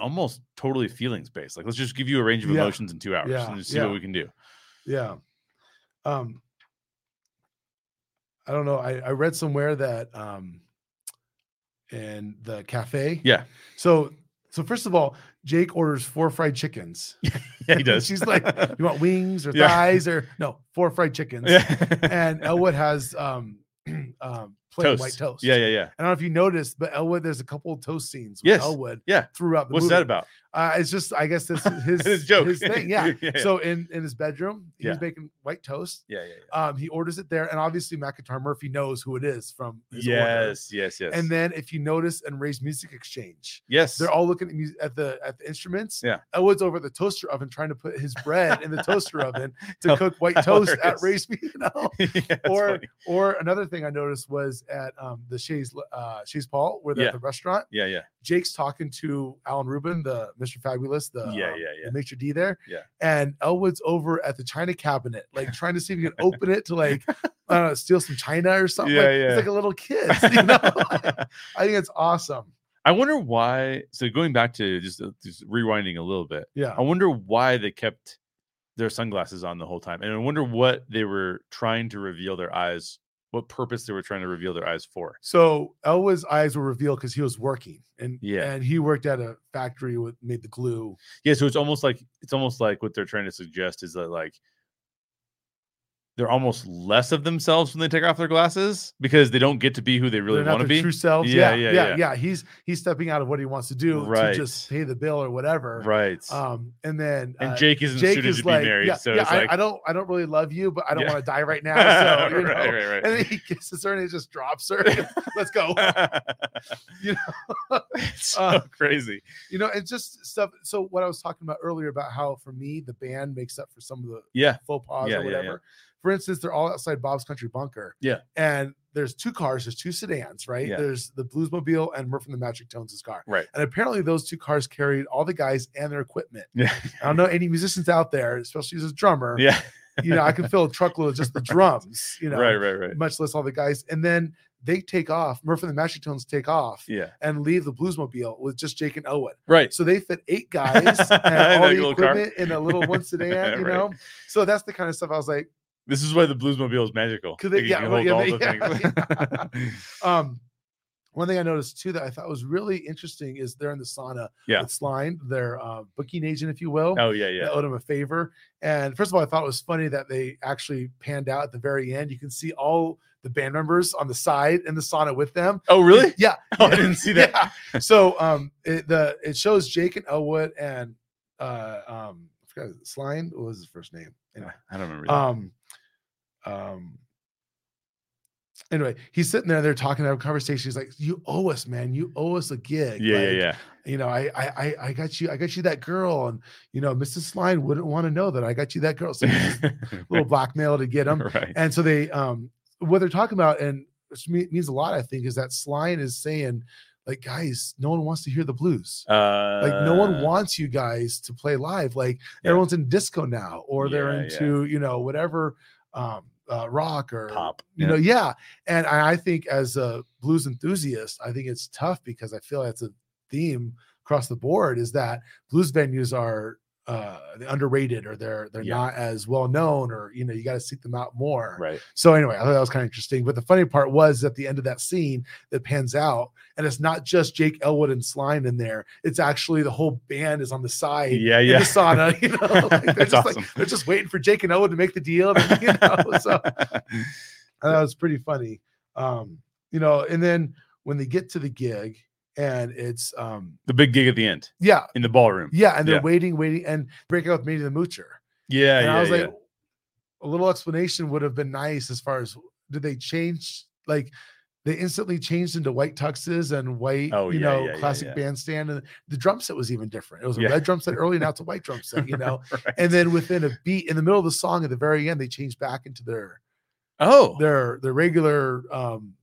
almost totally feelings based. Like let's just give you a range of Yeah. emotions in two hours Yeah, and just see yeah. what we can do. Yeah. Um I don't know. I, I read somewhere that um in the cafe. Yeah. So so first of all, Jake orders four fried chickens. Yeah, he does. She's like, you want wings or Yeah. thighs or no, four fried chickens. yeah. And Elwood has um um playing Toast. white toast. Yeah, yeah, yeah. I don't know if you noticed, but Elwood, there's a couple of toast scenes with Yes. Elwood Yeah. throughout the movie. What's movie. that about? Uh, it's just, I guess this is his, His joke. his thing. Yeah. Yeah, yeah. So in in his bedroom, he's Yeah. making white toast. Yeah, yeah, yeah. Um, he orders it there, and obviously Matt Guitar Murphy knows who it is from his order. Yes, yes, yes. And then if you notice and Ray's music exchange, yes, they're all looking at, mus- at the at the instruments. Yeah. Elwood's over the toaster oven trying to put his bread in the toaster oven to cook white toast at raise. Ray's, you know. Or funny. or another thing I noticed was at um the Shays uh Shays Paul, where they're Yeah. at the restaurant. yeah, yeah, Jake's talking to Alan Rubin, the Mr. Fabulous, the Yeah, um, yeah, yeah. the maitre d there. Yeah. And Elwood's over at the china cabinet, like trying to see if he can open it to like I don't know, steal some china or something. Yeah, like, yeah. It's like a little kid, you know. I think it's awesome. I wonder why. So going back to just, uh, just rewinding a little bit, Yeah. I wonder why they kept their sunglasses on the whole time, and I wonder what they were trying to reveal their eyes, what purpose they were trying to reveal their eyes for. So Elwood's eyes were revealed because he was working, and Yeah. and he worked at a factory with made the glue. Yeah, so it's almost like it's almost like what they're trying to suggest is that like they're almost less of themselves when they take off their glasses because they don't get to be who they really want to their be. true selves. Yeah, Yeah, yeah, yeah, yeah. yeah, He's he's stepping out of what he wants to do Right. to just pay the bill or whatever. Right. Um, and then and uh, Jake isn't Jake suited is to be like, married, yeah, so yeah, I, like I don't, I don't really love you, but I don't want to die right now. So you know, right, right, right. and then he kisses her and he just drops her. Let's go. You know, it's so uh, crazy. You know, it's just stuff. So what I was talking about earlier about how for me the band makes up for some of the Yeah. faux pas or yeah, whatever. For instance, they're all outside Bob's Country Bunker. Yeah. And there's two cars, there's two sedans, right? Yeah. There's the Bluesmobile and Murph and the Magic Tones' car. Right. And apparently those two cars carried all the guys and their equipment. Yeah. I don't know any musicians out there, especially as a drummer. Yeah. You know, I can fill a truckload of just the drums, you know, right, right, right. much less all the guys. And then they take off, Murph and the Magic Tones take off Yeah. and leave the Bluesmobile with just Jake and Owen. Right. So they fit eight guys and all the little car. equipment in a little one sedan, you Right. know? So that's the kind of stuff I was like, This is why the Bluesmobile is magical. 'Cause they- Like, yeah, well, yeah, the yeah, things. um, one thing I noticed too that I thought was really interesting is they're in the sauna Yeah. with Sline, their uh, booking agent, if you will. oh yeah, that yeah. owed him a favor. And first of all, I thought it was funny that they actually panned out at the very end. You can see all the band members on the side in the sauna with them. Oh really? Yeah. Oh, I didn't see that. Yeah. So um it, the it shows Jake and Elwood and uh um I forgot Sline. What was his first name? Anyway. I don't remember. That. Um um anyway, he's sitting there, they're talking, having a conversation. He's like, You owe us, man. You owe us a gig. yeah, Like, yeah, yeah. you know, I, I, I, I got you, I got you that girl, and you know, Mrs. Sline wouldn't want to know that I got you that girl. So a little blackmail to get him. right. And so they, um, what they're talking about, and which means a lot, I think, is that Sline is saying, like, guys, no one wants to hear the blues. Uh, Like, no one wants you guys to play live. Like, Yeah. everyone's in disco now, or they're Yeah, yeah. into, you know, whatever, um, uh, rock or pop. you know, yeah. And I, I think as a blues enthusiast, I think it's tough because I feel that's a theme across the board is that blues venues are uh underrated or they're they're Yeah. not as well known or you know you got to seek them out more right. so anyway i thought that was kind of interesting but the funny part was at the end of that scene that pans out and it's not just jake elwood and sline in there it's actually the whole band is on the side Yeah, yeah. the sauna you know like they're just awesome. like they're just waiting for jake and elwood to make the deal and, you know so I thought it was pretty funny. Um, you know, and then when they get to the gig and it's um the big gig at the end yeah, in the ballroom. yeah, and they're Yeah. waiting, waiting, and breaking out with Minnie the Moocher. Yeah, and yeah. I was like, a little explanation would have been nice as far as did they change like they instantly changed into white tuxes and white, Oh, you yeah, know, yeah, classic yeah. bandstand, and the drum set was even different. It was a red drum set early, now it's a white drum set, you know. Right. And then within a beat, in the middle of the song, at the very end, they changed back into their oh, their their regular um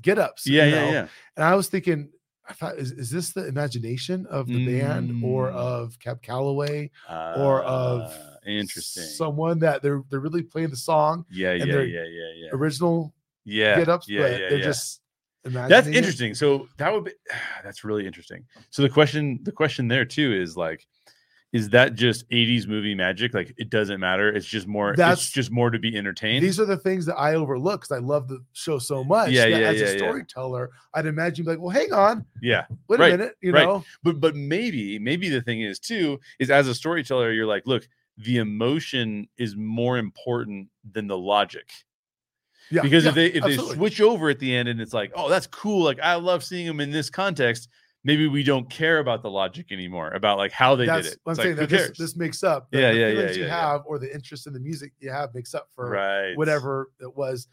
get ups. yeah, you yeah, yeah. And I was thinking, I thought, is, is this the imagination of the band or Mm. of Cab Calloway or of Ah, interesting. someone that they're they're really playing the song yeah, and yeah, yeah, yeah, yeah. original Yeah, get ups, yeah, yeah, they're yeah. just imagining That's it. interesting. So that would be that's really interesting. So the question the question there too is like is that just 80s movie magic? Like it doesn't matter. It's just more That's- it's just more to be entertained. These are the things that I overlook because I love the show so much. Yeah, yeah, as yeah, a yeah. storyteller, I'd imagine like, well, hang on, yeah. wait Right, a minute, you right. know. But but maybe maybe the thing is too is as a storyteller you're like, look, the emotion is more important than the logic. Yeah, because yeah, if they if absolutely. they switch over at the end and it's like, oh, that's cool. Like I love seeing them in this context. Maybe we don't care about the logic anymore about like how they That's did it. I'm It's saying. who That this, this makes up. The, Yeah, the yeah, yeah, you yeah. have or the interest in the music you have makes up for right. whatever it was.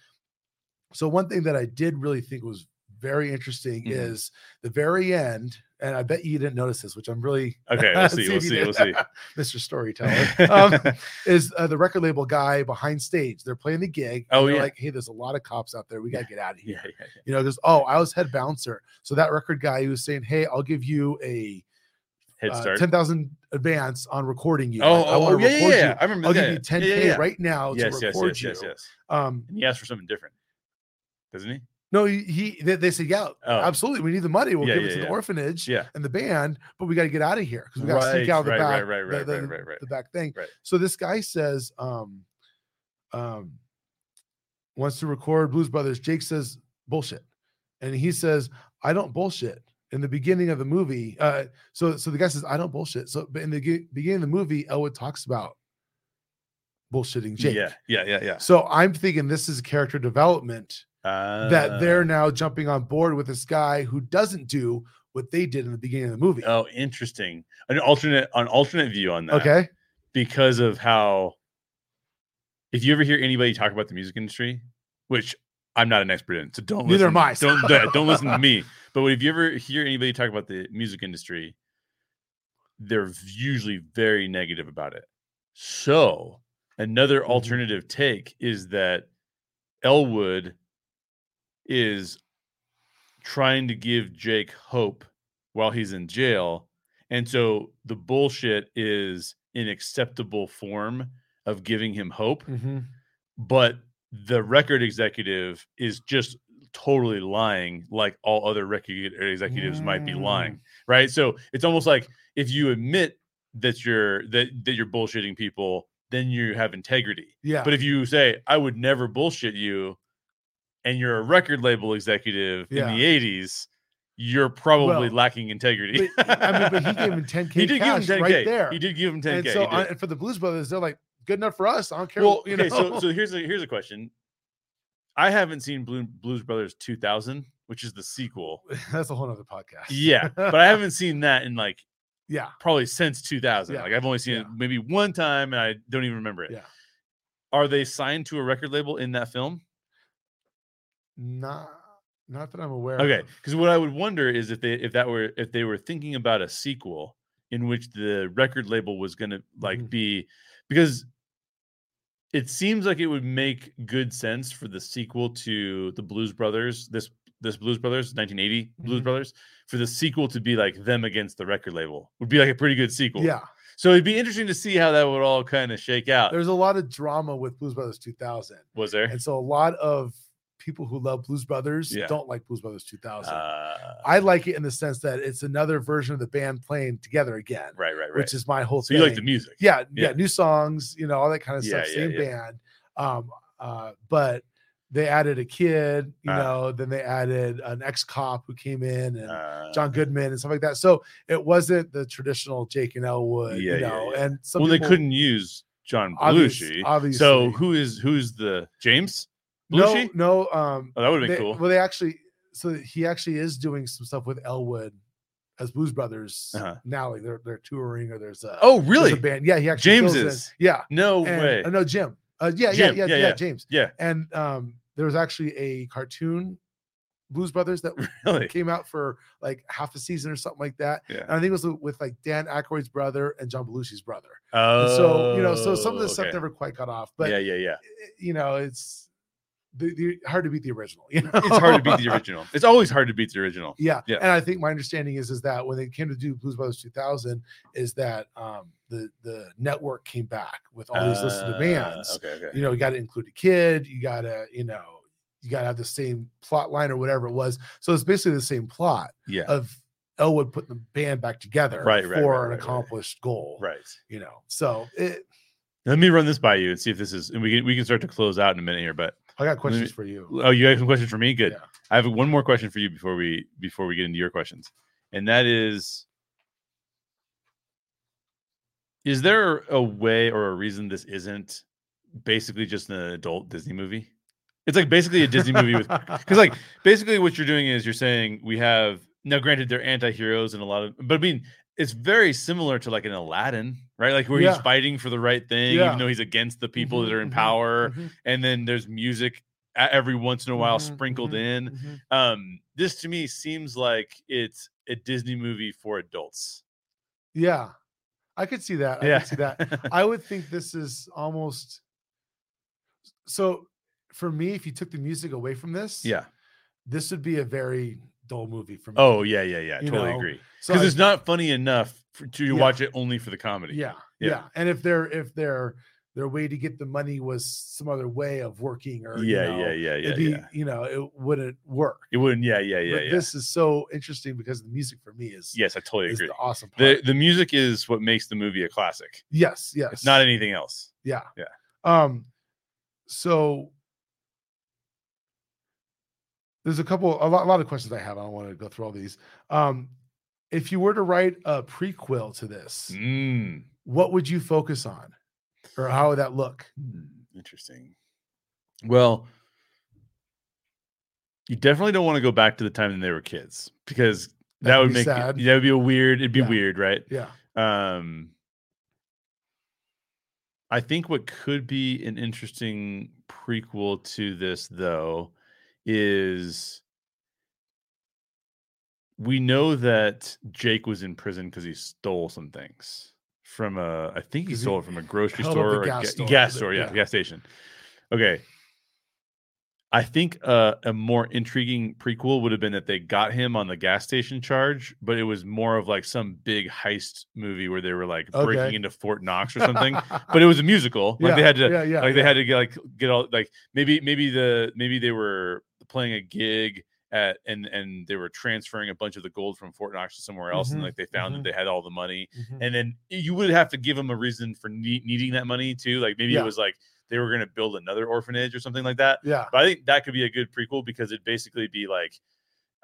So one thing that I did really think was very interesting Mhm. is the very end, and I bet you didn't notice this, which I'm really Okay, we'll see. if We'll see. did. We'll see. Mr. Storyteller. Um, is uh, the record label guy behind stage? They're playing the gig. Oh, they're yeah. like, hey, there's a lot of cops out there. We gotta get out of here. yeah, yeah, yeah. You know, because oh, I was head bouncer. So that record guy, he was saying, hey, I'll give you a Head uh, ten thousand advance on recording you. oh, Like, I oh, oh, yeah, yeah, record yeah. you. I remember I'll that. give you 10k Yeah, yeah, right now Yes, to yes, record yes, you. yes, yes. Um, And he asked for something different, doesn't he? No, he, he they, they said, yeah, Oh. absolutely, we need the money. We'll Yeah, give it yeah, to the orphanage Yeah. and the band, but we got to get out of here because we got to sneak out the right, back, right, right, the, right, the- right, right, right. the back thing. Right. So this guy says, um, um, wants to record Blues Brothers. Jake says bullshit, and he says, I don't bullshit. In the beginning of the movie, uh, so so the guy says, I don't bullshit. So, but in the ge- beginning of the movie, Elwood talks about bullshitting Jake. Yeah, yeah, yeah, yeah. So I'm thinking this is character development that they're Uh, now jumping on board with this guy who doesn't do what they did in the beginning of the movie. Oh, interesting. An alternate, an alternate view on that. okay. because of how if you ever hear anybody talk about the music industry, which I'm not an expert in, so don't Neither listen, am I, Don't don't listen to me. But if you ever hear anybody talk about the music industry, they're usually very negative about it. So another Mhm. alternative take is that Elwood is trying to give Jake hope while he's in jail. And so the bullshit is an acceptable form of giving him hope, Mhm. but the record executive is just totally lying like all other record executives might be lying right so it's almost like if you admit that you're that, that you're bullshitting people then you have integrity Yeah. but if you say i would never bullshit you and you're a record label executive Yeah. in the 80s you're probably Well, lacking integrity But, I mean, but he gave him 10k he did give him 10k right there. he did give him 10k and so. I, and for the Blues Brothers, they're like, good enough for us. I don't care. well you okay know? so so here's a here's a question i haven't seen Blue, blues brothers 2000 which is the sequel that's a whole nother podcast. yeah but i haven't seen that in like yeah. probably since 2000 Yeah, like i've only seen it maybe one time and i don't even remember it Yeah. are they signed to a record label in that film Not not that I'm aware okay because what i would wonder is if they if that were if they were thinking about a sequel in which the record label was going to like Mhm. be because it seems like it would make good sense for the sequel to the blues brothers this this blues brothers 1980 blues Mhm. brothers for the sequel to be like them against the record label would be like a pretty good sequel Yeah. so it'd be interesting to see how that would all kind of shake out There's a lot of drama with Blues Brothers 2000. was there And so a lot of people who love Blues Brothers Yeah. don't like Blues Brothers 2000. uh, I like it in the sense that it's another version of the band playing together again, right right right which is my whole so thing. you like the music yeah, yeah, Yeah. new songs, you know, all that kind of Yeah, stuff. Same band. Um, uh, but they added a kid, you Ah. know, then they added an ex-cop who came in and uh, John Goodman and stuff like that. So it wasn't the traditional Jake and Elwood, Yeah, you know, and some well people, they couldn't use john belushi obviously. so who is who's the james belushi no, um, oh that would have been they- cool Well, they actually, so he actually is doing some stuff with Elwood as Blues Brothers Uh-huh. now. Like they're they're touring or there's a oh really a band. Yeah, he actually James fills in. is? Yeah, no and, way uh, no, Jim. Uh, yeah, Jim, yeah, yeah, yeah, yeah, yeah. James. yeah And um, there was actually a cartoon Blues Brothers that really came out for like half a season or something like that. yeah And I think it was with like Dan Aykroyd's brother and John Belushi's brother. oh And so you know, so some of this stuff never quite got off, but yeah yeah yeah you know, it's the, the, hard to beat the original. You know, it's hard to beat the original it's always hard to beat the original Yeah. Yeah. And I think my understanding is is that when they came to do Blues Brothers 2000, is that um the the network came back with all these lists of Uh, demands. okay okay You know, you got to include a kid, you gotta, you know, you gotta have the same plot line or whatever it was. So it's basically the same plot yeah of Elwood putting the band back together Right, right, for right, an right. accomplished goal. right You know, so it let me run this by you and see if this is and we can we can start to close out in a minute here but I got questions me- for you. oh you have some questions for me good Yeah. i have one more question for you before we before we get into your questions and that is is there a way or a reason this isn't basically just an adult disney movie It's like basically a Disney movie with because like basically what you're doing is you're saying we have now granted they're anti-heroes and a lot of but I mean it's very similar to like an Aladdin, right? Like where Yeah. he's fighting for the right thing, Yeah. even though he's against the people Mhm, that are in mhm, power. mhm, And then there's music every once in a while mhm, sprinkled mhm, in. mhm. Um, this to me seems like it's a Disney movie for adults. Yeah, I could see that. I yeah. could see that. I would think this is almost so for me. If you took the music away from this, yeah. this would be a very dull movie for me. Oh yeah, yeah, yeah. You Totally know, agree. Because I- it's not funny enough for, to Yeah. watch it only for the comedy. yeah, Yeah. yeah, And if their if their their way to get the money was some other way of working, or you yeah, know, yeah, yeah, yeah, it'd be yeah. you know it wouldn't work. It wouldn't. Yeah, yeah, yeah, but yeah. this is so interesting because the music for me is yes, I totally agree. the awesome The the music is what makes the movie a classic. yes, yes, It's not anything else. Yeah. Yeah. Um so there's a couple a lot, a lot of questions I have. I don't want to go through all these. Um if you were to write a prequel to this, Mm. what would you focus on? Or how would that look? Hmm, Interesting. Well, you definitely don't want to go back to the time when they were kids because that, That would make sad. that would be a weird. It'd be Yeah. weird, right? Yeah. Um, I think what could be an interesting prequel to this, though, is we know that Jake was in prison because he stole some things from a. I think he stole it from a grocery store or a gas ga- store, gas store, yeah, yeah. gas station. Okay. I think uh, a more intriguing prequel would have been that they got him on the gas station charge, but it was more of like some big heist movie where they were like breaking into Fort Knox or something. but it was a musical. Like they had to yeah, yeah, like they had to get like get all like maybe maybe the maybe they were playing a gig at and and they were transferring a bunch of the gold from Fort Knox to somewhere else and Mhm, like they found mhm. that they had all the money Mhm. and then you would have to give them a reason for nee- needing that money too like maybe Yeah. it was like they were going to build another orphanage or something like that yeah. but I think that could be a good prequel because it'd basically be like,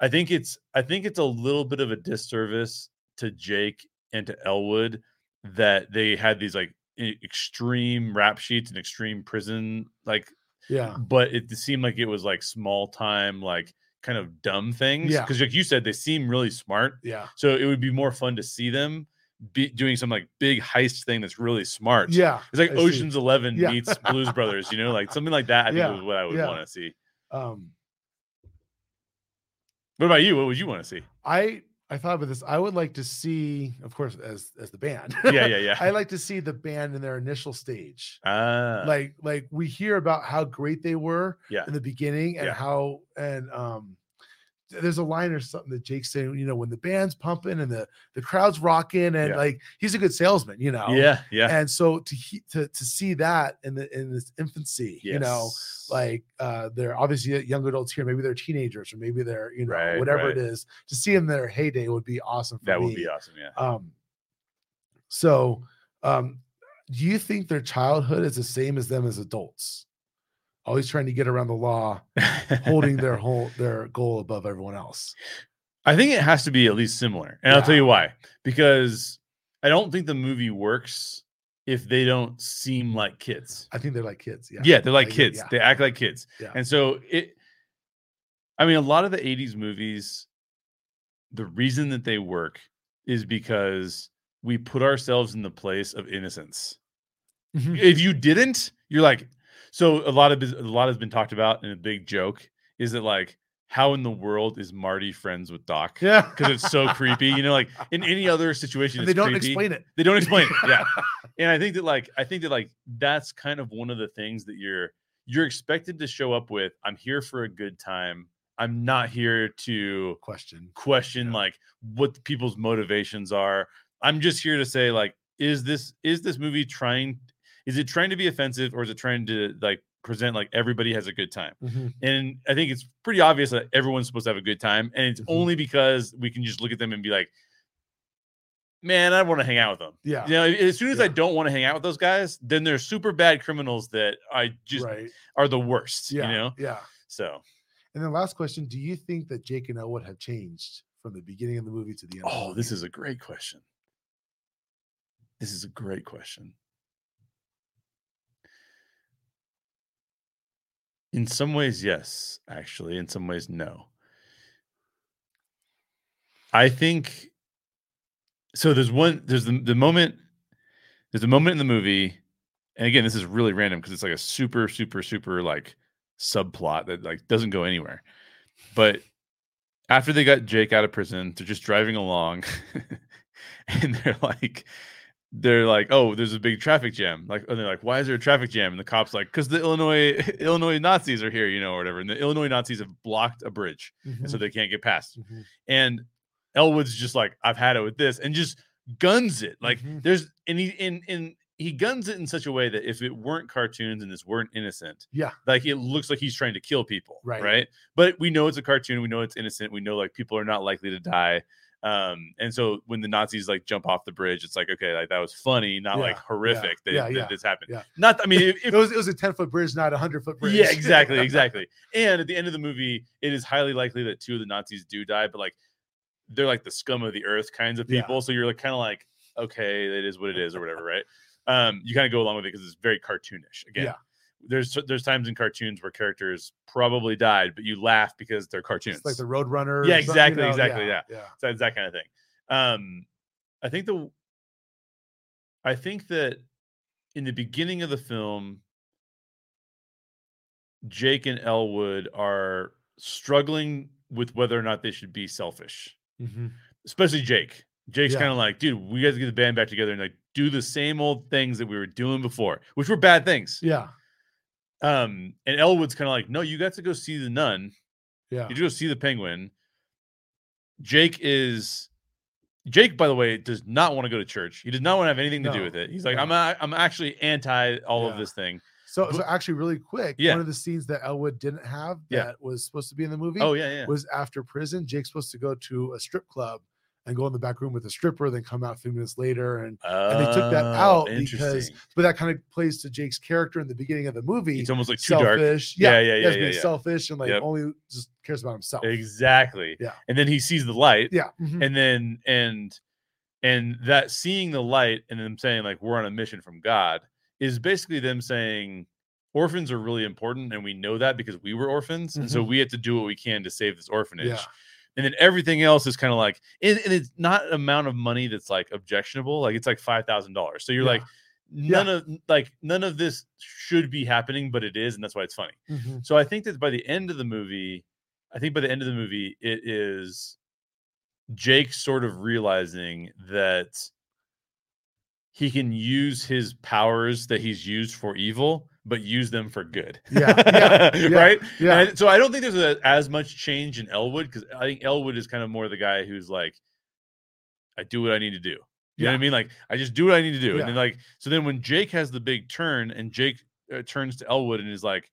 I think it's I think it's a little bit of a disservice to Jake and to Elwood that they had these like extreme rap sheets and extreme prison like, Yeah. but it seemed like it was like small time like kind of dumb things. Yeah. because like you said, they seem really smart. Yeah. So it would be more fun to see them be doing some like big heist thing that's really smart. Yeah. It's like I see. Ocean's Eleven Yeah. meets Blues Brothers, you know, like something like that. I think Yeah, is what I would yeah. want to see. Um What about you? What would you want to see? I I thought about this. I would like to see, of course, as as the band. Yeah, yeah, yeah. I like to see the band in their initial stage. Ah, like like we hear about how great they were Yeah. in the beginning and Yeah. how and um there's a line or something that Jake's saying, you know, when the band's pumping and the the crowd's rocking and Yeah. like he's a good salesman, you know. yeah, yeah. And so to to to see that in the in this infancy, you know, like uh they're obviously young adults here, maybe they're teenagers or maybe they're, you know, Right, whatever right. it is, to see them in their heyday would be awesome for that me. would be awesome. Yeah. Um, so, um, do you think their childhood is the same as them as adults? Always trying to get around the law, holding their whole their goal above everyone else. I think it has to be at least similar, and I'll tell you why. Because I don't think the movie works if they don't seem like kids. I think they're like kids. Yeah, Yeah, they're like kids. yeah. They act like kids. Yeah. And so it I mean a lot of the 80s movies the reason that they work is because we put ourselves in the place of innocence. Mhm. If you didn't, you're like so a lot of a lot has been talked about and a big joke is that like how in the world is Marty friends with Doc? yeah, Because it's so creepy, you know, like in any other situation, it's they don't creepy. explain it. They don't explain it. Yeah. and I think that like I think that like that's kind of one of the things that you're you're expected to show up with. I'm here for a good time. I'm not here to Question. question Yeah. like what people's motivations are. I'm just here to say like is this is this movie trying is it trying to be offensive or is it trying to like present like everybody has a good time? Mhm. And I think it's pretty obvious that everyone's supposed to have a good time. And it's Mhm. only because we can just look at them and be like, man, I want to hang out with them. Yeah, You know, as soon as I don't want to hang out with those guys, then they're super bad criminals that I just right. are the worst. Yeah, You know, yeah. so And then last question: Do you think that Jake and Elwood have changed from the beginning of the movie to the end? of the oh, this is a great question. This is a great question. In some ways, yes. Actually, in some ways, no. I think so. There's one. There's the, the moment. There's a moment in the movie, and again, this is really random because it's like a super, super, super like subplot that like doesn't go anywhere. But after they got Jake out of prison, they're just driving along, and they're like, they're like, oh, there's a big traffic jam. Like, and they're like, why is there a traffic jam? And the cops like, because the Illinois Illinois Nazis are here, you know, or whatever. And the Illinois Nazis have blocked a bridge, and so Mhm, they can't get past. mhm. And Elwood's just like, I've had it with this, and just guns it. Like, Mhm. there's and he in in he guns it in such a way that if it weren't cartoons and this weren't innocent, Yeah. like it looks like he's trying to kill people, Right. Right. But we know it's a cartoon. We know it's innocent. We know like people are not likely to die. Um, and so when the Nazis like jump off the bridge, it's like okay, like that was funny, not Yeah, like yeah, horrific that, yeah, that yeah, this happened. yeah. Not, I mean, if, It was it was a 10 foot bridge, not a 100 foot bridge. yeah, exactly, exactly. And at the end of the movie, it is highly likely that two of the Nazis do die, but like they're like the scum of the earth kinds of people. So you're like kind of like, okay, it is what it is, or whatever, right? Um, you kind of go along with it because it's very cartoonish. Again, Yeah. There's there's times in cartoons where characters probably died, but you laugh because they're cartoons. It's like the Road Runner. Yeah, exactly, you know, exactly, yeah. yeah. So it's that kind of thing. Um, I think the I think that in the beginning of the film, Jake and Elwood are struggling with whether or not they should be selfish, Mhm. especially Jake. Jake's Yeah. kind of like, dude, we got to get the band back together and like do the same old things that we were doing before, which were bad things. Yeah. Um, and Elwood's kind of like, no, you got to go see the nun. Yeah. You go see the penguin. Jake is Jake, by the way, does not want to go to church. He does not want to have anything to do with it. He's like, no. I'm a, I'm actually anti all of this thing. So, But- so actually, really quick, Yeah. one of the scenes that Elwood didn't have that Yeah. was supposed to be in the movie Oh yeah, yeah. was after prison. Jake's supposed to go to a strip club and go in the back room with a stripper, then come out a few minutes later. And and they took that out because- but that kind of plays to Jake's character in the beginning of the movie. it's almost like too dark. selfish. Yeah, Yeah, yeah, yeah, has yeah, yeah. selfish and like Yep. only just cares about himself. Exactly. Yeah. And then he sees the light, Yeah. mhm. and then and and that seeing the light and them saying like we're on a mission from God is basically them saying orphans are really important and we know that because we were orphans and so Mhm. we have to do what we can to save this orphanage Yeah. And then everything else is kind of like and, and it's not an amount of money that's like objectionable like it's like five thousand dollars so you're Yeah. like none of like none of this should be happening but it is and that's why it's funny Mhm. so I think that by the end of the movie, I think by the end of the movie, it is Jake sort of realizing that he can use his powers that he's used for evil, but use them for good. Yeah, yeah, yeah, right. Yeah. And so I don't think there's a, as much change in Elwood because I think Elwood is kind of more the guy who's like, I do what I need to do. You know what I mean? Like I just do what I need to do. Yeah. And then like so then when Jake has the big turn and Jake uh, turns to Elwood and is like,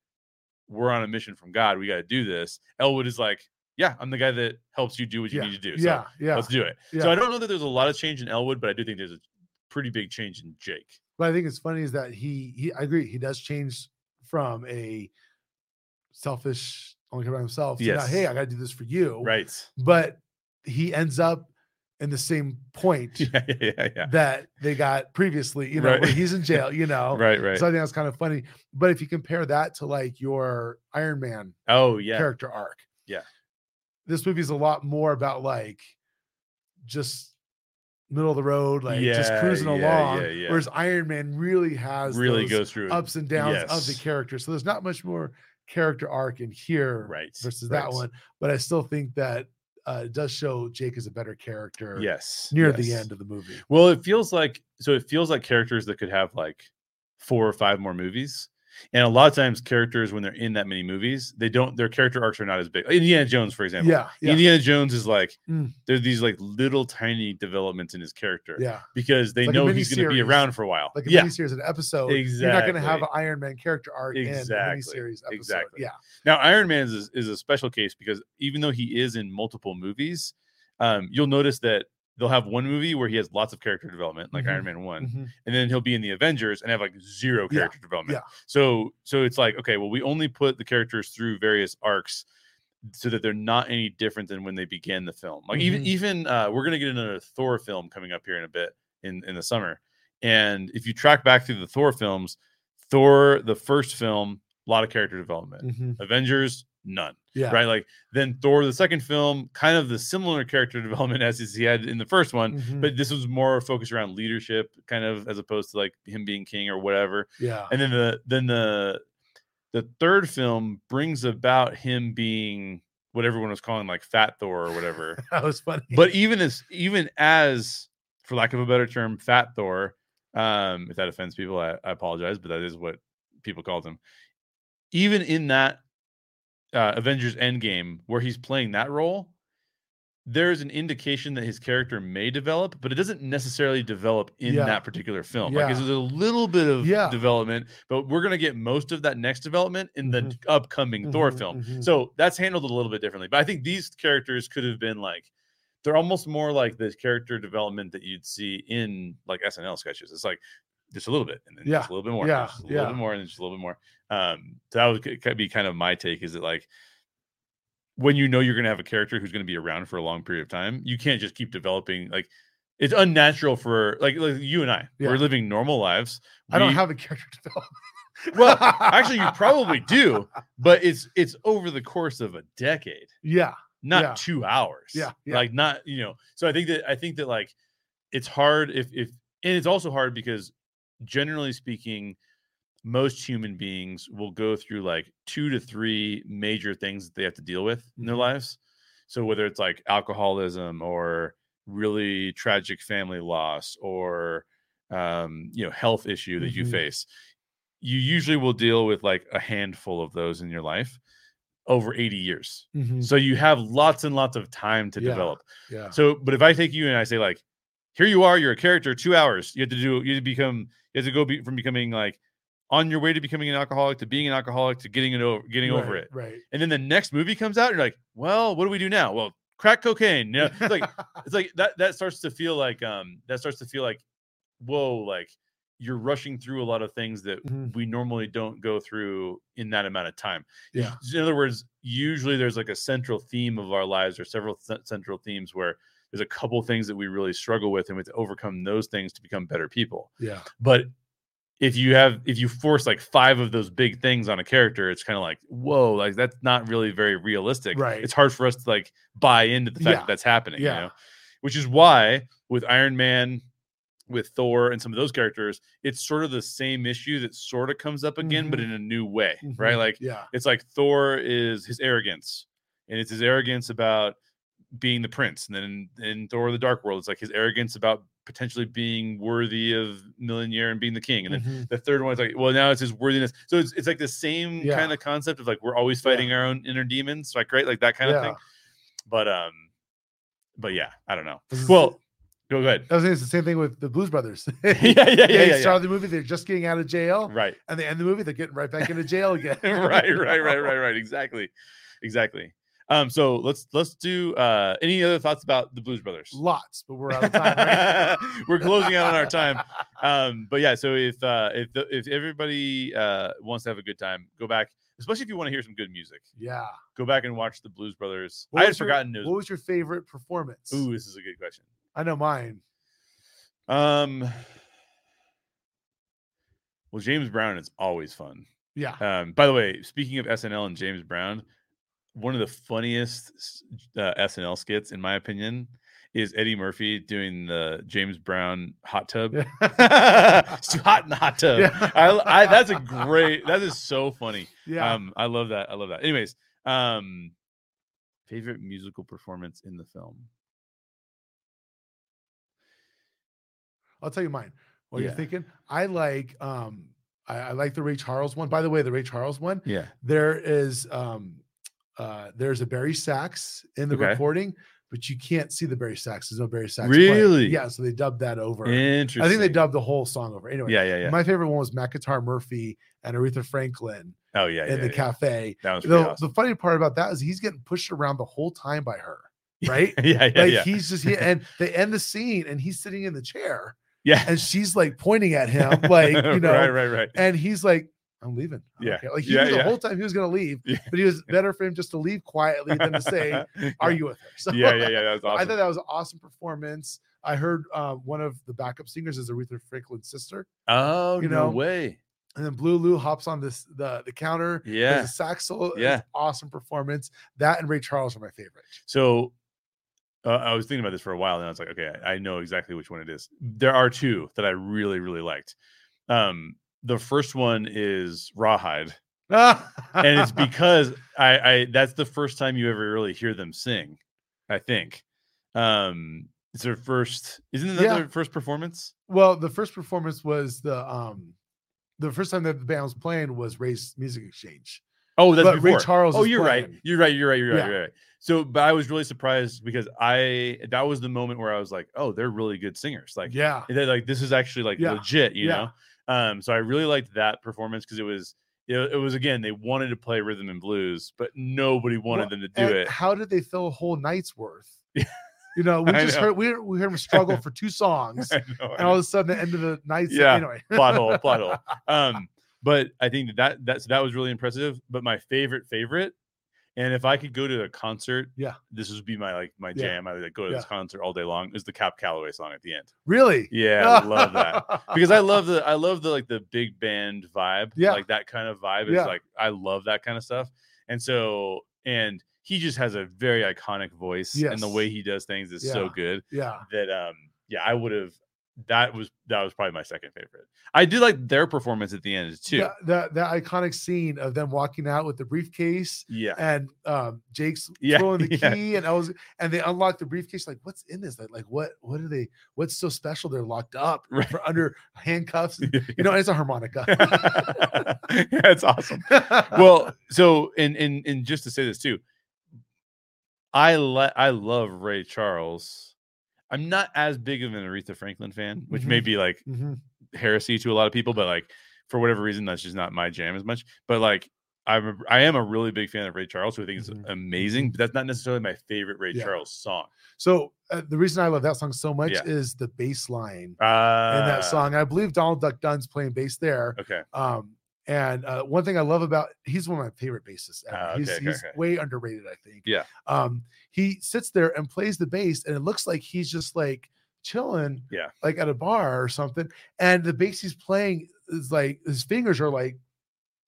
"We're on a mission from God. We got to do this." Elwood is like, "Yeah, I'm the guy that helps you do what you yeah. need to do. So yeah. Yeah. let's do it." yeah. So I don't know that there's a lot of change in Elwood, but I do think there's a pretty big change in Jake. But I think it's funny is that he he I agree he does change from a selfish only care about himself to now, hey I got to do this for you Right. but he ends up in the same point Yeah, yeah, yeah, yeah. that they got previously you know Right. he's in jail you know Right, right. so I think that's kind of funny but if you compare that to like your Iron Man oh, yeah. character arc Yeah. this movie's a lot more about like just middle of the road like just cruising yeah, along yeah, yeah. whereas Iron Man really has Really those goes through ups and downs of the Yes. character. So there's not much more character arc in here Right. versus right. that one. But I still think that uh, it does show Jake is a better character Yes. near the end of the movie. Well, it feels like so it feels like characters that could have like four or five more movies. And a lot of times characters when they're in that many movies, they don't their character arcs are not as big. Indiana Jones, for example. Yeah, yeah, Indiana Jones is like Mm. there's these like little tiny developments in his character yeah. because they like know he's going to be around for a while. Like a yeah. miniseries, an episode. Exactly. You're not going to have an Iron Man character arc in a Exactly, miniseries episode. exactly. Yeah, Now, Iron Man is, is a special case because even though he is in multiple movies, um, you'll notice that they'll have one movie where he has lots of character development, like Mhm. Iron Man one, Mhm. and then he'll be in the Avengers and have like zero Yeah, character development. yeah. So, so it's like okay, well, we only put the characters through various arcs so that they're not any different than when they began the film. Like even Mhm. even uh, we're gonna get another Thor film coming up here in a bit in in the summer, and if you track back through the Thor films, Thor the first film a lot of character development. Mhm. Avengers, none. Yeah. Right? Like then Thor, the second film, kind of the similar character development as he had in the first one, Mhm. but this was more focused around leadership, kind of as opposed to like him being king or whatever. yeah. And then the then the the third film brings about him being what everyone was calling like Fat Thor or whatever. that was funny. but even as even as for lack of a better term fat thor um if that offends people i, I apologize but that is what people called him even in that uh, avengers endgame where he's playing that role there's an indication that his character may develop but it doesn't necessarily develop in Yeah. that particular film like there's a little bit of Yeah. development but we're going to get most of that next development in the Mhm. upcoming thor Mhm, film mhm. so that's handled a little bit differently. But I think these characters could have been like they're almost more like the character development that you'd see in like SNL sketches. It's like just a little bit and then Yeah, just a little bit more, yeah, just a little yeah. bit more, and then just a little bit more. Um, so that would ki- be kind of my take. Is that like when you know you're going to have a character who's going to be around for a long period of time, you can't just keep developing like. It's unnatural for like, like you and I. Yeah. We're living normal lives. I don't have a character development. Well, actually, you probably do, but it's it's over the course of a decade Yeah. not Yeah. two hours. Yeah, yeah. Like not, you know. So I think that I think that like it's hard if if and it's also hard because generally speaking, most human beings will go through like two to three major things that they have to deal with in their Mhm. lives. So whether it's like alcoholism or really tragic family loss or um, you know, health issue that you Mhm. face, you usually will deal with like a handful of those in your life over 80 years. Mhm. So you have lots and lots of time to Yeah. develop. Yeah. So, but if I take you and I say like, here you are, you're a character, two hours. You have to do, you have to become, you have to go be, from becoming like on your way to becoming an alcoholic to being an alcoholic to getting it over, getting over it. Right. And then the next movie comes out, and you're like, well, what do we do now? Well, crack cocaine. You know, it's like it's like that. That starts to feel like um, that starts to feel like, whoa, like you're rushing through a lot of things that Mhm. we normally don't go through in that amount of time. Yeah. In other words, usually there's like a central theme of our lives or several th- central themes where there's a couple things that we really struggle with and we have to overcome those things to become better people. Yeah. But if you have if you force like five of those big things on a character, it's kind of like, whoa, like that's not really very realistic. Right. It's hard for us to like buy into the fact Yeah. that that's happening, Yeah. you know? Which is why with Iron Man, with Thor and some of those characters, it's sort of the same issue that sort of comes up again, but Mhm. in a new way, right? Mhm. Like yeah. it's like Thor is his arrogance, and it's his arrogance about being the prince. And then in Thor: The Dark World, it's like his arrogance about potentially being worthy of Mjolnir and being the king. And then Mhm. the third one is like, well, now it's his worthiness. So it's, it's like the same Yeah. kind of concept of like we're always fighting our own inner demons, like right, like that kind of Yeah. thing. But um, but yeah, I don't know. Well, go ahead. I was saying it's the same thing with the Blues Brothers. yeah, yeah, yeah, yeah, They yeah. start the movie, they're just getting out of jail, Right. and they end the movie, they're getting right back into jail again. right, right, right, right, right. Exactly, exactly. Um, so let's let's do uh any other thoughts about the Blues Brothers? Lots, but we're out of time. Right? We're closing out on our time. Um, but yeah, so if uh if the, if everybody uh wants to have a good time, go back, especially if you want to hear some good music. yeah. Go back and watch the Blues Brothers. What I had your- forgotten those. What was your favorite performance? Ooh, this is a good question. I know mine. Um, well, James Brown is always fun. Yeah. Um, by the way, speaking of SNL and James Brown, one of the funniest uh, SNL skits, in my opinion, is Eddie Murphy doing the James Brown hot tub. it's too hot in the hot tub. Yeah. I, I, that's a great. That is so funny. Yeah. Um, I love that. I love that. Anyways, um, favorite musical performance in the film. I'll tell you mine. What Yeah. you're thinking? I like um I, I like the Ray Charles one. By the way, the Ray Charles one, Yeah. there is um uh there's a bari sax in the Okay. recording, but you can't see the bari sax. There's no bari sax. playing. Really? Yeah, so they dubbed that over. Interesting. I think they dubbed the whole song over. Anyway, Yeah, yeah, yeah. my favorite one was Matt Guitar Murphy and Aretha Franklin oh yeah, in yeah, the yeah. cafe. That was The, awesome. the funny part about that is he's getting pushed around the whole time by her, right? yeah, yeah, like yeah. he's just here and they end the scene and he's sitting in the chair yeah. and she's like pointing at him like you know right, right, right. and he's like i'm leaving I Yeah. care." like he Yeah, knew the yeah. whole time he was going to leave Yeah. but he was better for him just to leave quietly than to say are you with her so yeah, yeah, yeah. That was awesome. i thought that was an awesome performance i heard uh, one of the backup singers is aretha franklin's sister oh, you no know, way. and then Blue Lou hops on this the the counter. Yeah. Sax solo. Yeah. Yeah, awesome performance. That and Ray Charles are my favorite. So uh, I was thinking about this for a while, and I was like, okay, I, I know exactly which one it is. There are two that I really, really liked. Um, the first one is Rawhide, and it's because I, I that's the first time you ever really hear them sing. I think. Um, it's their first. Isn't that Yeah. their first performance? well, the first performance was the um the first time that the band was playing was Ray's Music Exchange. Oh, that's but before. Ray Charles. Oh, you're right. You're right. You're right. You're right. Yeah. You're right. So, but I was really surprised because I that was the moment where I was like, oh, they're really good singers. Like, Yeah. they're like this is actually like Yeah. legit, you Yeah. know. Um, so I really liked that performance because it was it, it was again they wanted to play rhythm and blues, but nobody wanted Well, them to do it. How did they fill a whole night's worth? Yeah. You know, we just know. heard we, we heard him struggle for two songs, I know, I and all of a sudden, the end of the night. Yeah. Anyway, plot hole, plot hole. Um, but I think that that that's, that was really impressive. But my favorite favorite, and if I could go to a concert, Yeah. this would be my like my Yeah. jam. I would like, go to this concert all day long. Is the Cab Calloway song at the end? really? Yeah, I love that because I love the I love the like the big band vibe. Yeah. like that kind of vibe is Yeah. like I love that kind of stuff. And so and he just has a very iconic voice, and the way he does things is so good yeah. that um yeah I would have that was that was probably my second favorite. I do like their performance at the end too. That, that iconic scene of them walking out with the briefcase Yeah, and um Jake's Yeah, throwing the yeah. key and I was and they unlock the briefcase like what's in this like like what what are they what's so special they're locked up Right. for under handcuffs and, you know it's a harmonica yeah, it's awesome. well, so and and and just to say this too, I let I love Ray Charles. I'm not as big of an Aretha Franklin fan, which may Mhm. be like Mhm. heresy to a lot of people, but like for whatever reason, that's just not my jam as much. But like I'm a, I am a really big fan of Ray Charles, who I think is Mhm. amazing. But that's not necessarily my favorite Ray Yeah. Charles song. so uh, the reason I love that song so much Yeah. is the bass line Uh, in that song I believe Donald Duck Dunn's playing bass there Okay. Um, and uh, one thing I love about he's one of my favorite bassists. Ever. Ah, he's okay, okay, he's okay. way underrated, I think. Yeah. Um, he sits there and plays the bass, and it looks like he's just like chilling, Yeah. like at a bar or something. And the bass he's playing is like his fingers are like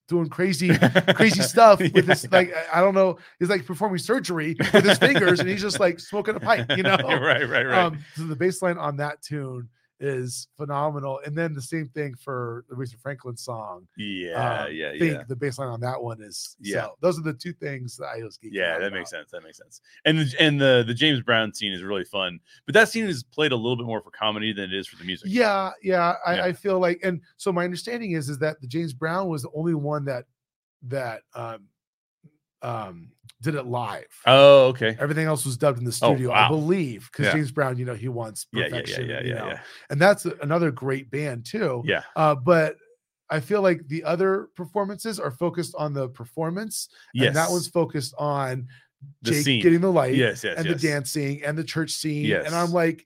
doing crazy, crazy stuff with this. Yeah. Like I- I don't know, he's like performing surgery with his fingers, and he's just like smoking a pipe, you know. right, right, right. Um, so the bass line on that tune is phenomenal. And then the same thing for the Aretha Franklin song. yeah, um, yeah, I think yeah. the bass line on that one is Yeah. so those are the two things that I was geeking Yeah, that about. makes sense. That makes sense. And the, and the the James Brown scene is really fun, but that scene is played a little bit more for comedy than it is for the music. Yeah, yeah. I, Yeah. I feel like and so my understanding is is that the James Brown was the only one that that um um did it live. Oh, okay. Everything else was dubbed in the Oh, studio, I believe, because Yeah. James Brown, you know, he wants Yeah, yeah, yeah, perfection, yeah, you yeah, know. yeah. and that's another great band too. Yeah. Uh, but I feel like the other performances are focused on the performance, Yes. and that one's focused on The Jake scene. getting the light, Yes, yes, and yes. the dancing, and the church scene. Yes. And I'm like,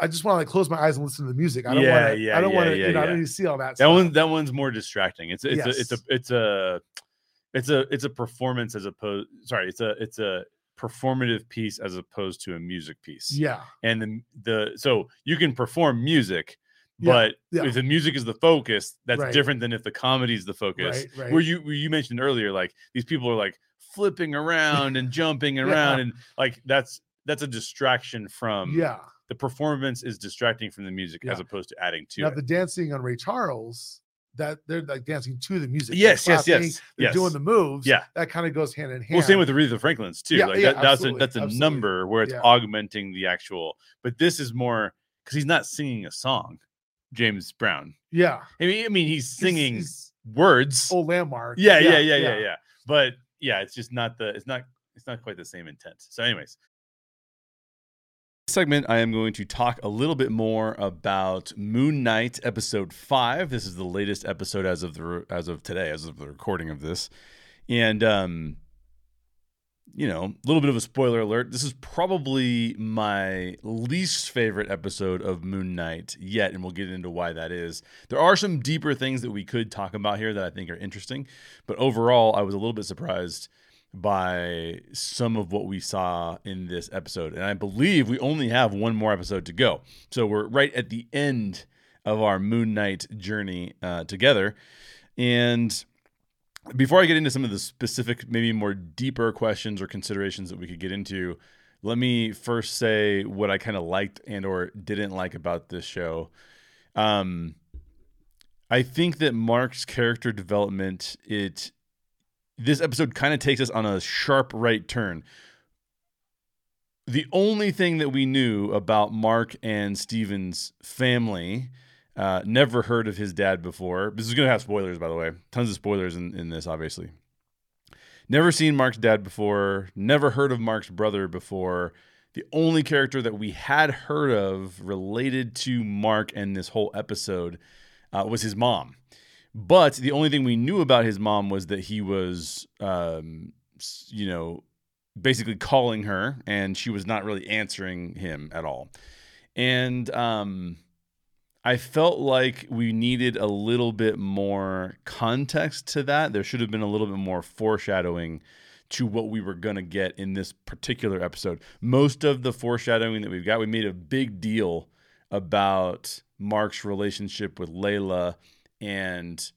I just want to like close my eyes and listen to the music. I don't Yeah, want to. yeah, I don't yeah, want to. yeah, you know, I don't need to see all that. That stuff. one that one's more distracting. It's it's a it's a Yes. it's a it's a it's a performance as opposed sorry, it's a it's a performative piece as opposed to a music piece. Yeah. And the the so you can perform music, but yeah. if the music is the focus, that's Right. different than if the comedy is the focus. Right. Right. where you where you mentioned earlier like these people are like flipping around and jumping around and like that's that's a distraction from yeah. the performance is distracting from the music as opposed to adding to Now it the dancing on Ray Charles, that they're like dancing to the music. yes yes yes They're yes doing the moves. Yeah. That kind of goes hand in hand. well same with the Aretha Franklin's too Yeah, like yeah, that, that's a that's a absolutely. number where it's Yeah. augmenting the actual but this is more because he's not singing a song James Brown yeah. I mean I mean he's He's- singing he's words old landmark. yeah, yeah, yeah, yeah, yeah. But yeah, it's just not the it's not it's not quite the same intent. So, anyways. Segment, I am going to talk a little bit more about Moon Knight episode five. This is the latest episode as of the as of today, as of the recording of this, and um, you know, a little bit of a spoiler alert. This is probably my least favorite episode of Moon Knight yet, and we'll get into why that is. There are some deeper things that we could talk about here that I think are interesting, but overall, I was a little bit surprised by some of what we saw in this episode. And I believe we only have one more episode to go. So we're right at the end of our Moon Knight journey uh, together. And before I get into some of the specific, maybe more deeper questions or considerations that we could get into, let me first say what I kind of liked and or didn't like about this show. Um, I think that Mark's character development it this episode kind of takes us on a sharp right turn. The only thing that we knew about Mark and Steven's family, uh, never heard of his dad before. This is going to have spoilers, by the way. Tons of spoilers in, in this, obviously. Never seen Mark's dad before, never heard of Mark's brother before. The only character that we had heard of related to Mark and this whole episode uh, was his mom. But the only thing we knew about his mom was that he was, um, you know, basically calling her, and she was not really answering him at all. And um, I felt like we needed a little bit more context to that. There should have been a little bit more foreshadowing to what we were going to get in this particular episode. Most of the foreshadowing that we've got, we made a big deal about Mark's relationship with Layla and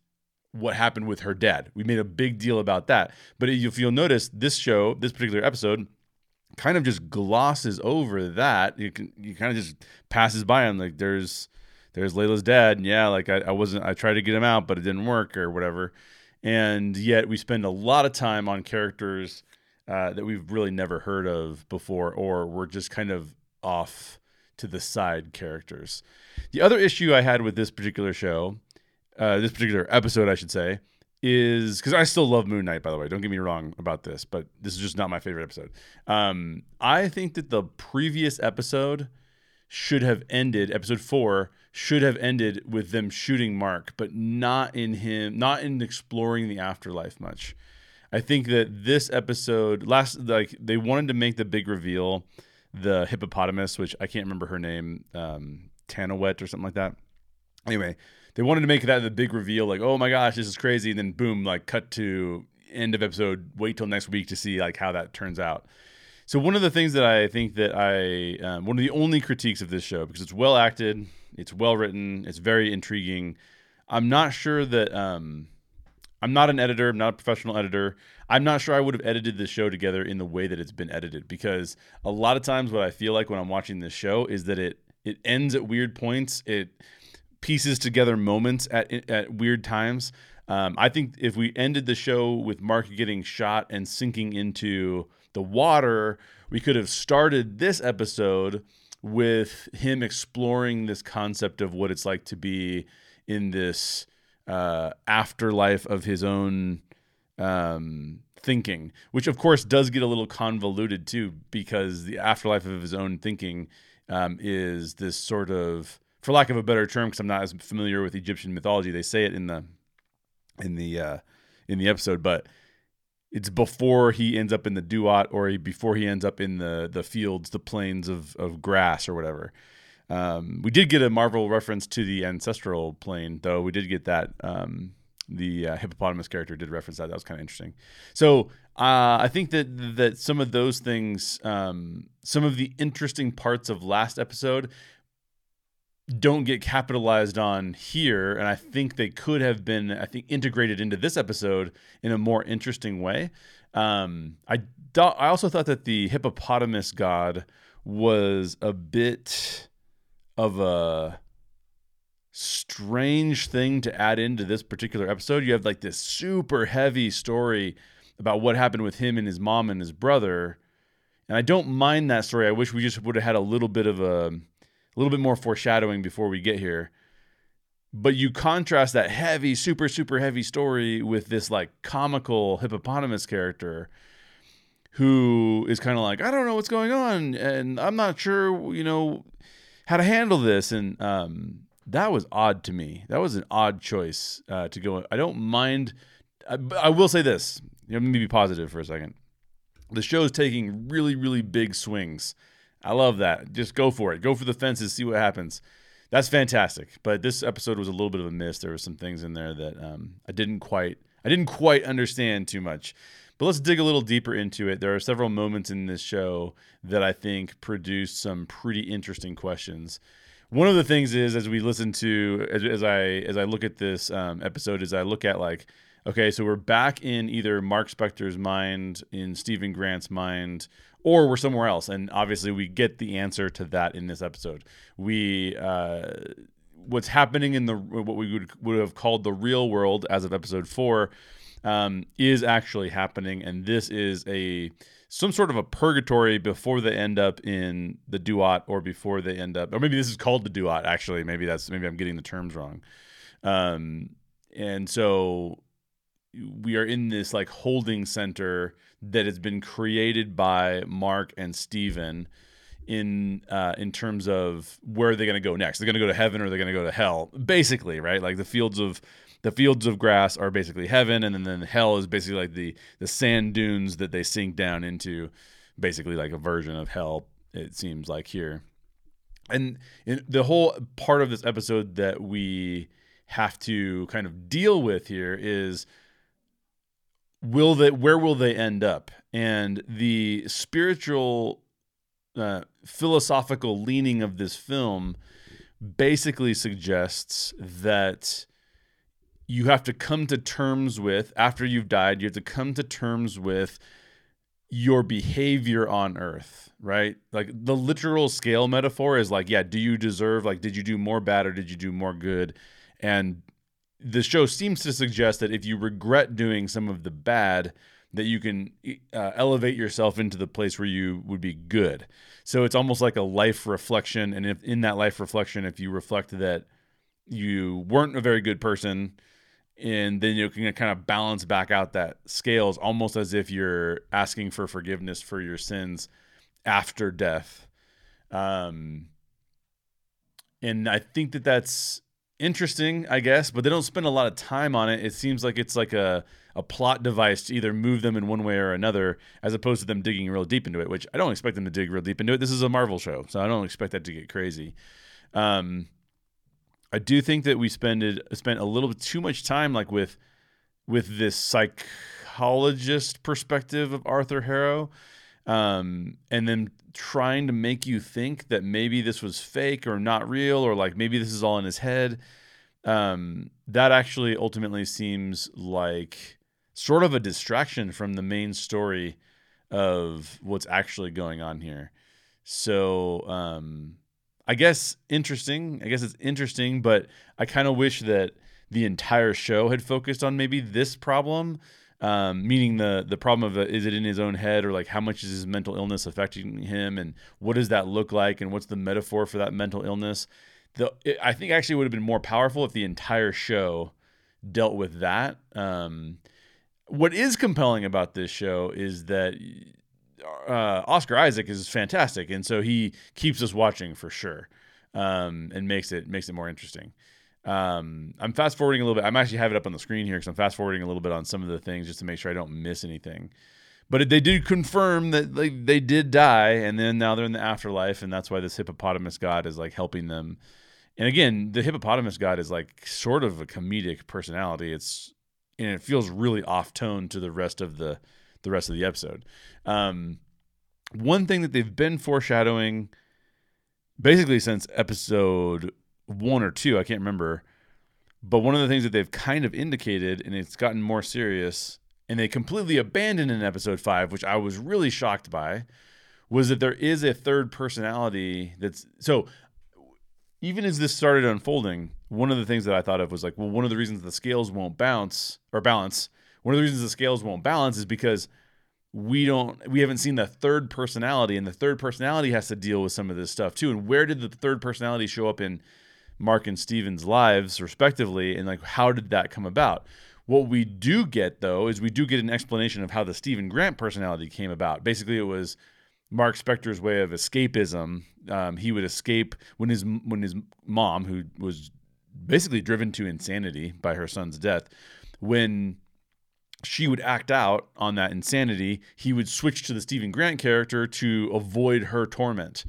what happened with her dad. We made a big deal about that. But if you'll notice, this show, this particular episode, kind of just glosses over that. You can you kind of just passes by on like there's there's Layla's dad, and yeah, like I, I wasn't I tried to get him out, but it didn't work or whatever. And yet we spend a lot of time on characters uh, that we've really never heard of before, or we're just kind of off to the side characters. The other issue I had with this particular show uh, this particular episode, I should say, is because I still love Moon Knight, by the way. Don't get me wrong about this, but this is just not my favorite episode. Um, I think that the previous episode should have ended, episode four should have ended with them shooting Mark, but not in him, not in exploring the afterlife much. I think that this episode, last, like, they wanted to make the big reveal, the hippopotamus, which I can't remember her name, um, Tanawet or something like that. Anyway, they wanted to make that the big reveal, like, oh my gosh, this is crazy. And then boom, like cut to end of episode. Wait till next week to see like how that turns out. So one of the things that I think that I um, one of the only critiques of this show because it's well acted, it's well written, it's very intriguing. I'm not sure that um, I'm not an editor. I'm not a professional editor. I'm not sure I would have edited this show together in the way that it's been edited because a lot of times what I feel like when I'm watching this show is that it it ends at weird points. It pieces together moments at at weird times. Um, I think if we ended the show with Mark getting shot and sinking into the water, we could have started this episode with him exploring this concept of what it's like to be in this uh, afterlife of his own um, thinking, which of course does get a little convoluted too, because the afterlife of his own thinking um, is this sort of for lack of a better term, because I'm not as familiar with Egyptian mythology, they say it in the in the uh, in the episode, but it's before he ends up in the duat or before he ends up in the the fields, the plains of of grass or whatever. Um, we did get a Marvel reference to the ancestral plane, though. We did get that. Um, the uh, hippopotamus character did reference that. That was kind of interesting. So uh, I think that that some of those things, um, some of the interesting parts of last episode, don't get capitalized on here and i think they could have been i think integrated into this episode in a more interesting way. Um, i do- i also thought that the hippopotamus god was a bit of a strange thing to add into this particular episode. You have like this super heavy story about what happened with him and his mom and his brother and i don't mind that story. I wish we just would have had a little bit of a a little bit more foreshadowing before we get here. But you contrast that heavy, super, super heavy story with this like comical hippopotamus character who is kind of like, I don't know what's going on, and I'm not sure, you know, how to handle this. And um, that was odd to me. That was an odd choice uh, to go. I don't mind. I, I will say this. You know, let me be positive for a second. The show is taking really, really big swings I love that. Just go for it. Go for the fences. See what happens. That's fantastic. But this episode was a little bit of a miss. There were some things in there that um, I didn't quite I didn't quite understand too much. But let's dig a little deeper into it. There are several moments in this show that I think produce some pretty interesting questions. one of the things is as we listen to as, as I as I look at this um, episode, is I look at like okay, so we're back in either Mark Spector's mind, in Steven Grant's mind, or we're somewhere else, and obviously we get the answer to that in this episode. We uh, what's happening in the what we would would have called the real world as of episode four um, is actually happening, and this is a some sort of a purgatory before they end up in the duat or before they end up or maybe this is called the duat actually. Maybe that's maybe i'm getting the terms wrong. Um and so we are in this like holding center that has been created by mark and steven in uh, in terms of where are they going to go next they're going to go to heaven or they're going to go to hell basically right like the fields of the fields of grass are basically heaven, and then, then hell is basically like the the sand dunes that they sink down into, basically like a version of hell. It seems like here, and in, the whole part of this episode that we have to kind of deal with here is will they where will they end up? And the spiritual uh, philosophical leaning of this film basically suggests that you have to come to terms with after you've died you have to come to terms with your behavior on earth right? Like the literal scale metaphor is like yeah do you deserve like did you do more bad or did you do more good? And the show seems to suggest that if you regret doing some of the bad that you can uh, elevate yourself into the place where you would be good. So it's almost like a life reflection and if in that life reflection if you reflect that you weren't a very good person and then you can kind of balance back out that scales almost as if you're asking for forgiveness for your sins after death. Um and i think that that's interesting i guess but they don't spend a lot of time on it. It seems like it's like a a plot device to either move them in one way or another as opposed to them digging real deep into it which i don't expect them to dig real deep into it. This is a marvel show so i don't expect that to get crazy. Um I do think that we spended spent a little bit too much time like with with this psychologist perspective of Arthur Harrow, um, and then trying to make you think that maybe this was fake or not real or like maybe this is all in his head. Um, that actually ultimately seems like sort of a distraction from the main story of what's actually going on here. So um, I guess interesting. I guess it's interesting, but I kind of wish that the entire show had focused on maybe this problem, um, meaning the the problem of uh, is it in his own head or like how much is his mental illness affecting him and what does that look like and what's the metaphor for that mental illness. The it, I think actually would have been more powerful if the entire show dealt with that. Um, what is compelling about this show is that uh, Oscar Isaac is fantastic, and so he keeps us watching for sure, um, and makes it makes it more interesting. Um, I'm fast forwarding a little bit. I'm actually have it up on the screen here because I'm fast forwarding a little bit on some of the things just to make sure I don't miss anything. But they did confirm that they, they did die, and then now they're in the afterlife, and that's why this hippopotamus god is like helping them. And again, the hippopotamus god is like sort of a comedic personality. It's and it feels really off tone to the rest of the the rest of the episode. Um, one thing that they've been foreshadowing basically since episode one or two, I can't remember, but one of the things that they've kind of indicated, and it's gotten more serious, and they completely abandoned in episode five, which I was really shocked by, was that there is a third personality that's so even as this started unfolding, one of the things that I thought of was like, well, one of the reasons the scales won't bounce or balance one of the reasons the scales won't balance is because we don't we haven't seen the third personality and the third personality has to deal with some of this stuff too. And where did the third personality show up in mark and steven's lives respectively and like how did that come about what we do get though is we do get an explanation of how the Steven grant personality came about basically it was mark spector's way of escapism um, he would escape when his when his mom who was basically driven to insanity by her son's death when she would act out on that insanity. He would switch to the Steven Grant character to avoid her torment.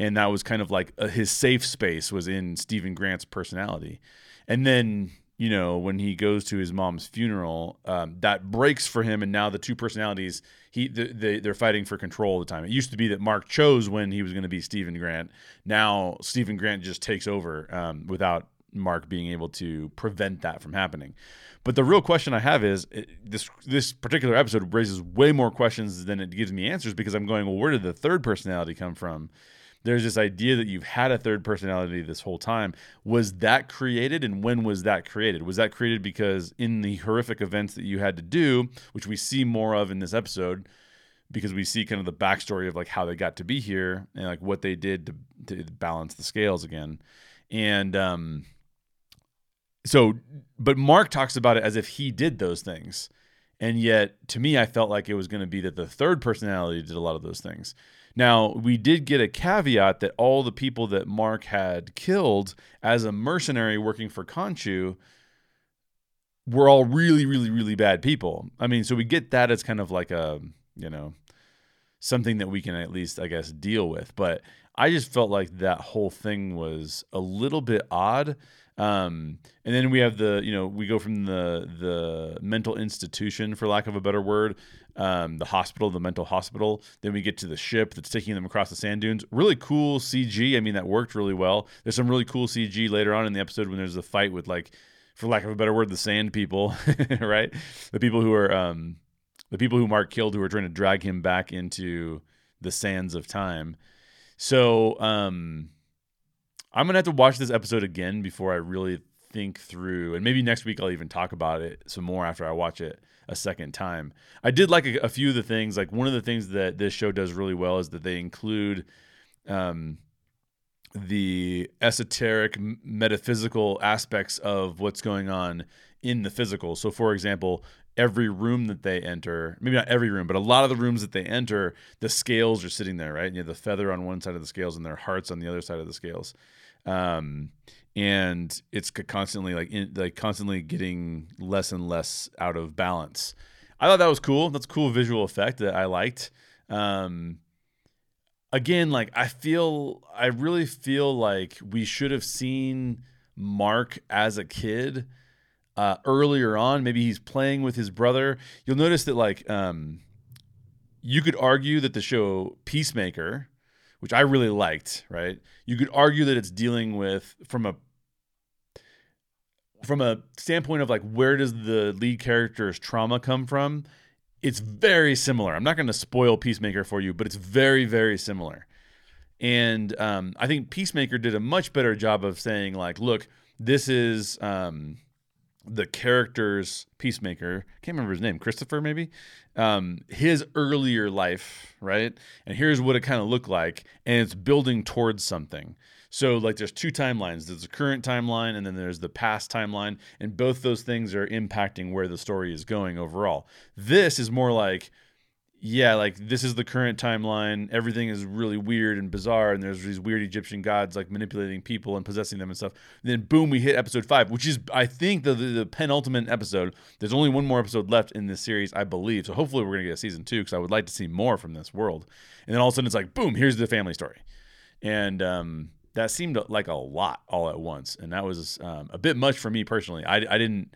And that was kind of like a, his safe space was in Steven Grant's personality. And then you know, when he goes to his mom's funeral, um, that breaks for him, and now the two personalities he they, they're fighting for control all the time. It used to be that Mark chose when he was going to be Steven Grant. Now Steven Grant just takes over um, without Mark being able to prevent that from happening. But the real question I have is this this particular episode raises way more questions than it gives me answers because I'm going, well, where did the third personality come from? There's this idea that you've had a third personality this whole time. Was that created and when was that created? Was that created because in the horrific events that you had to do, which we see more of in this episode, because we see kind of the backstory of like how they got to be here and like what they did to, to balance the scales again. And um so but Mark talks about it as if he did those things. And yet to me I felt like it was going to be that the third personality did a lot of those things. Now, we did get a caveat that all the people that Mark had killed as a mercenary working for Khonshu were all really, really, really bad people. I mean, so we get that as kind of like a, you know, something that we can at least, I guess, deal with. But I just felt like that whole thing was a little bit odd. Um, and then we have the, you know, we go from the the mental institution, for lack of a better word, um, the hospital, the mental hospital. Then we get to the ship that's taking them across the sand dunes. Really cool CG. I mean, that worked really well. There's some really cool CG later on in the episode when there's a fight with like, for lack of a better word, the sand people, right? The people who are um, the people who Mark killed who are trying to drag him back into the sands of time. So um, I'm gonna have to watch this episode again before I really think through, and maybe next week I'll even talk about it some more after I watch it a second time. I did like a, a few of the things. Like one of the things that this show does really well is that they include um, the esoteric, metaphysical aspects of what's going on in the physical. So, for example, every room that they enter, maybe not every room, but a lot of the rooms that they enter, the scales are sitting there, right? And you have the feather on one side of the scales and their hearts on the other side of the scales. Um, and it's constantly like in, like constantly getting less and less out of balance. I thought that was cool. That's a cool visual effect that I liked. Um, again, like I feel, I really feel like we should have seen Mark as a kid uh, earlier on. Maybe he's playing with his brother. You'll notice that like um, you could argue that the show Peacemaker which I really liked, right? You could argue that it's dealing with from a from a standpoint of like where does the lead character's trauma come from? It's very similar. I'm not going to spoil Peacemaker for you, but it's very very similar. And um, I think Peacemaker did a much better job of saying like, look, this is um, the character's Peacemaker. Can't remember his name, Christopher maybe um, his earlier life, right? And here's what it kind of looked like, and it's building towards something. So like there's two timelines. There's the current timeline and then there's the past timeline, and both those things are impacting where the story is going overall. This is more like yeah, like this is the current timeline. Everything is really weird and bizarre, and there's these weird Egyptian gods like manipulating people and possessing them and stuff. And then boom, we hit episode five, which is I think the, the, the penultimate episode. There's only one more episode left in this series, I believe. So hopefully we're gonna get a season two because I would like to see more from this world. And then all of a sudden it's like boom, here's the family story, and um, that seemed like a lot all at once, and that was um, a bit much for me personally. I I didn't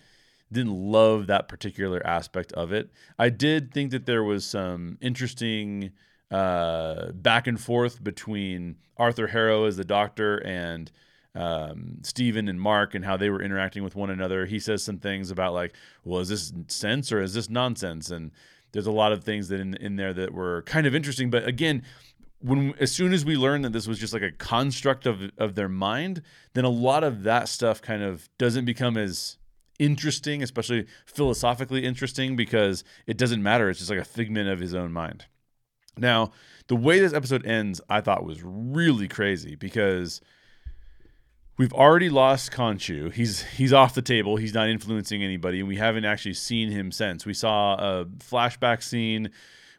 didn't love that particular aspect of it. I did think that there was some interesting uh, back and forth between Arthur Harrow as the doctor and um, Steven and Mark and how they were interacting with one another. He says some things about like, well, is this sense or is this nonsense? And there's a lot of things that in, in there that were kind of interesting. But again, when as soon as we learned that this was just like a construct of of their mind, then a lot of that stuff kind of doesn't become as interesting, especially philosophically interesting, because it doesn't matter. It's just like a figment of his own mind. Now, the way this episode ends, I thought was really crazy because we've already lost Khonshu. He's he's off the table. He's not influencing anybody, and we haven't actually seen him since. We saw a flashback scene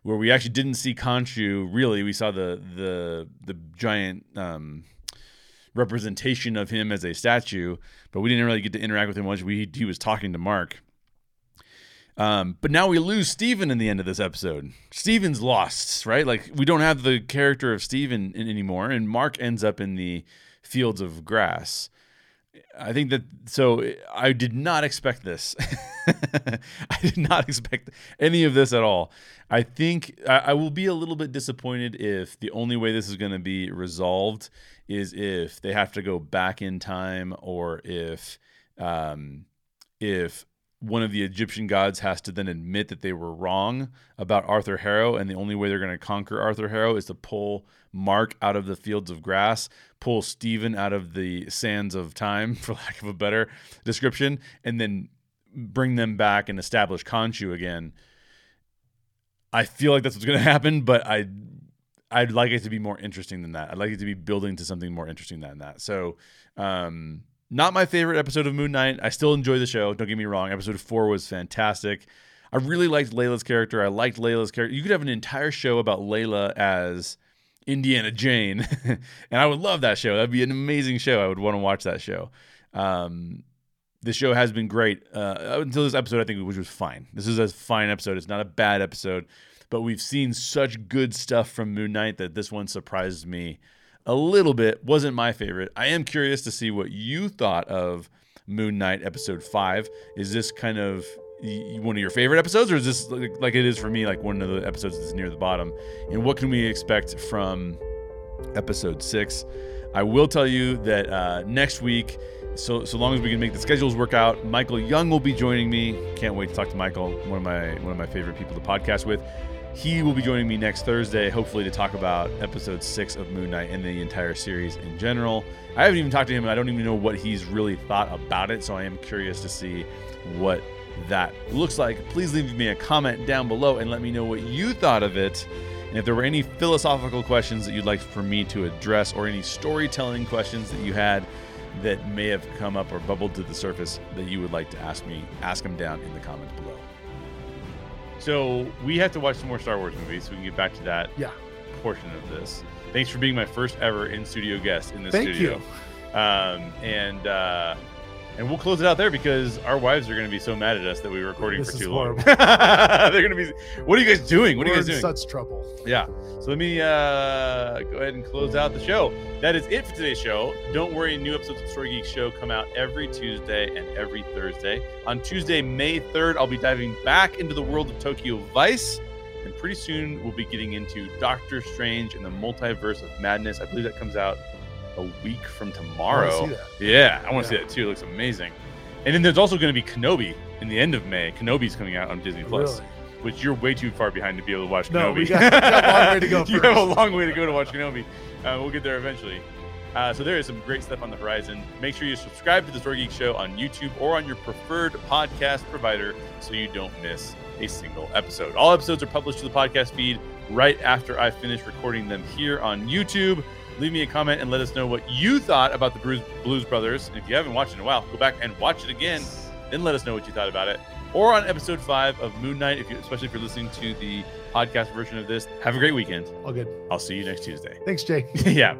where we actually didn't see Khonshu. Really, we saw the the the giant um, representation of him as a statue, but we didn't really get to interact with him much. We he was talking to Mark. Um, but now we lose Steven in the end of this episode. Steven's lost, right? Like we don't have the character of Steven anymore, and Mark ends up in the fields of grass. I think that so I did not expect this. I did not expect any of this at all. I think I, I will be a little bit disappointed if the only way this is going to be resolved is if they have to go back in time or if um, if one of the Egyptian gods has to then admit that they were wrong about Arthur Harrow, and the only way they're going to conquer Arthur Harrow is to pull Mark out of the fields of grass, pull Steven out of the sands of time, for lack of a better description, and then bring them back and establish Khonshu again. I feel like that's what's going to happen, but I I'd like it to be more interesting than that. I'd like it to be building to something more interesting than that. So, um, not my favorite episode of Moon Knight. I still enjoy the show. Don't get me wrong. Episode four was fantastic. I really liked Layla's character. I liked Layla's character. You could have an entire show about Layla as Indiana Jane, and I would love that show. That'd be an amazing show. I would want to watch that show. Um, the show has been great uh, until this episode, I think, which was fine. This is a fine episode. It's not a bad episode, but we've seen such good stuff from Moon Knight that this one surprised me a little bit. Wasn't my favorite. I am curious to see what you thought of Moon Knight episode five. Is this kind of one of your favorite episodes, or is this like it is for me, like one of the episodes that's near the bottom? And what can we expect from episode six? I will tell you that uh, next week, so so long as we can make the schedules work out, Michael Young will be joining me. Can't wait to talk to Michael, one of my one of my favorite people to podcast with. He will be joining me next Thursday, hopefully, to talk about episode six of Moon Knight and the entire series in general. I haven't even talked to him, and I don't even know what he's really thought about it, so I am curious to see what that looks like. Please leave me a comment down below and let me know what you thought of it. And if there were any philosophical questions that you'd like for me to address, or any storytelling questions that you had that may have come up or bubbled to the surface that you would like to ask me, ask them down in the comments below. So we have to watch some more Star Wars movies so we can get back to that Yeah. portion of this. Thanks for being my first ever in studio guest in this Thank studio. Um, and uh, and we'll close it out there because our wives are going to be so mad at us that we were recording This for too long. They're going to be, what are you guys doing? What are We're you guys in doing? such trouble. Yeah. So let me uh, go ahead and close out the show. That is it for today's show. Don't worry, new episodes of Story Geek Show come out every Tuesday and every Thursday. On Tuesday, May 3rd, I'll be diving back into the world of Tokyo Vice. And pretty soon, we'll be getting into Doctor Strange and the Multiverse of Madness. I believe that comes out a week from I tomorrow. that. Yeah, I want to Yeah. see that too. It looks amazing. And then there's also going to be Kenobi in the end of May. Kenobi's coming out on Disney Plus Really? which you're way too far behind to be able to watch No, Kenobi. we got- got a long way to go you have a long way to go to watch Kenobi. Uh, we'll get there eventually. Uh, so there is some great stuff on the horizon. Make sure you subscribe to the Story Geek Show on YouTube or on your preferred podcast provider so you don't miss a single episode. All episodes are published to the podcast feed right after I finish recording them here on YouTube. Leave me a comment and let us know what you thought about the Blues, Blues Brothers. And if you haven't watched it in a while, go back and watch it again. Then let us know what you thought about it. Or on episode five of Moon Knight, if you, especially if you're listening to the podcast version of this. Have a great weekend. All good. I'll see you next Tuesday. Thanks, Jay. yeah.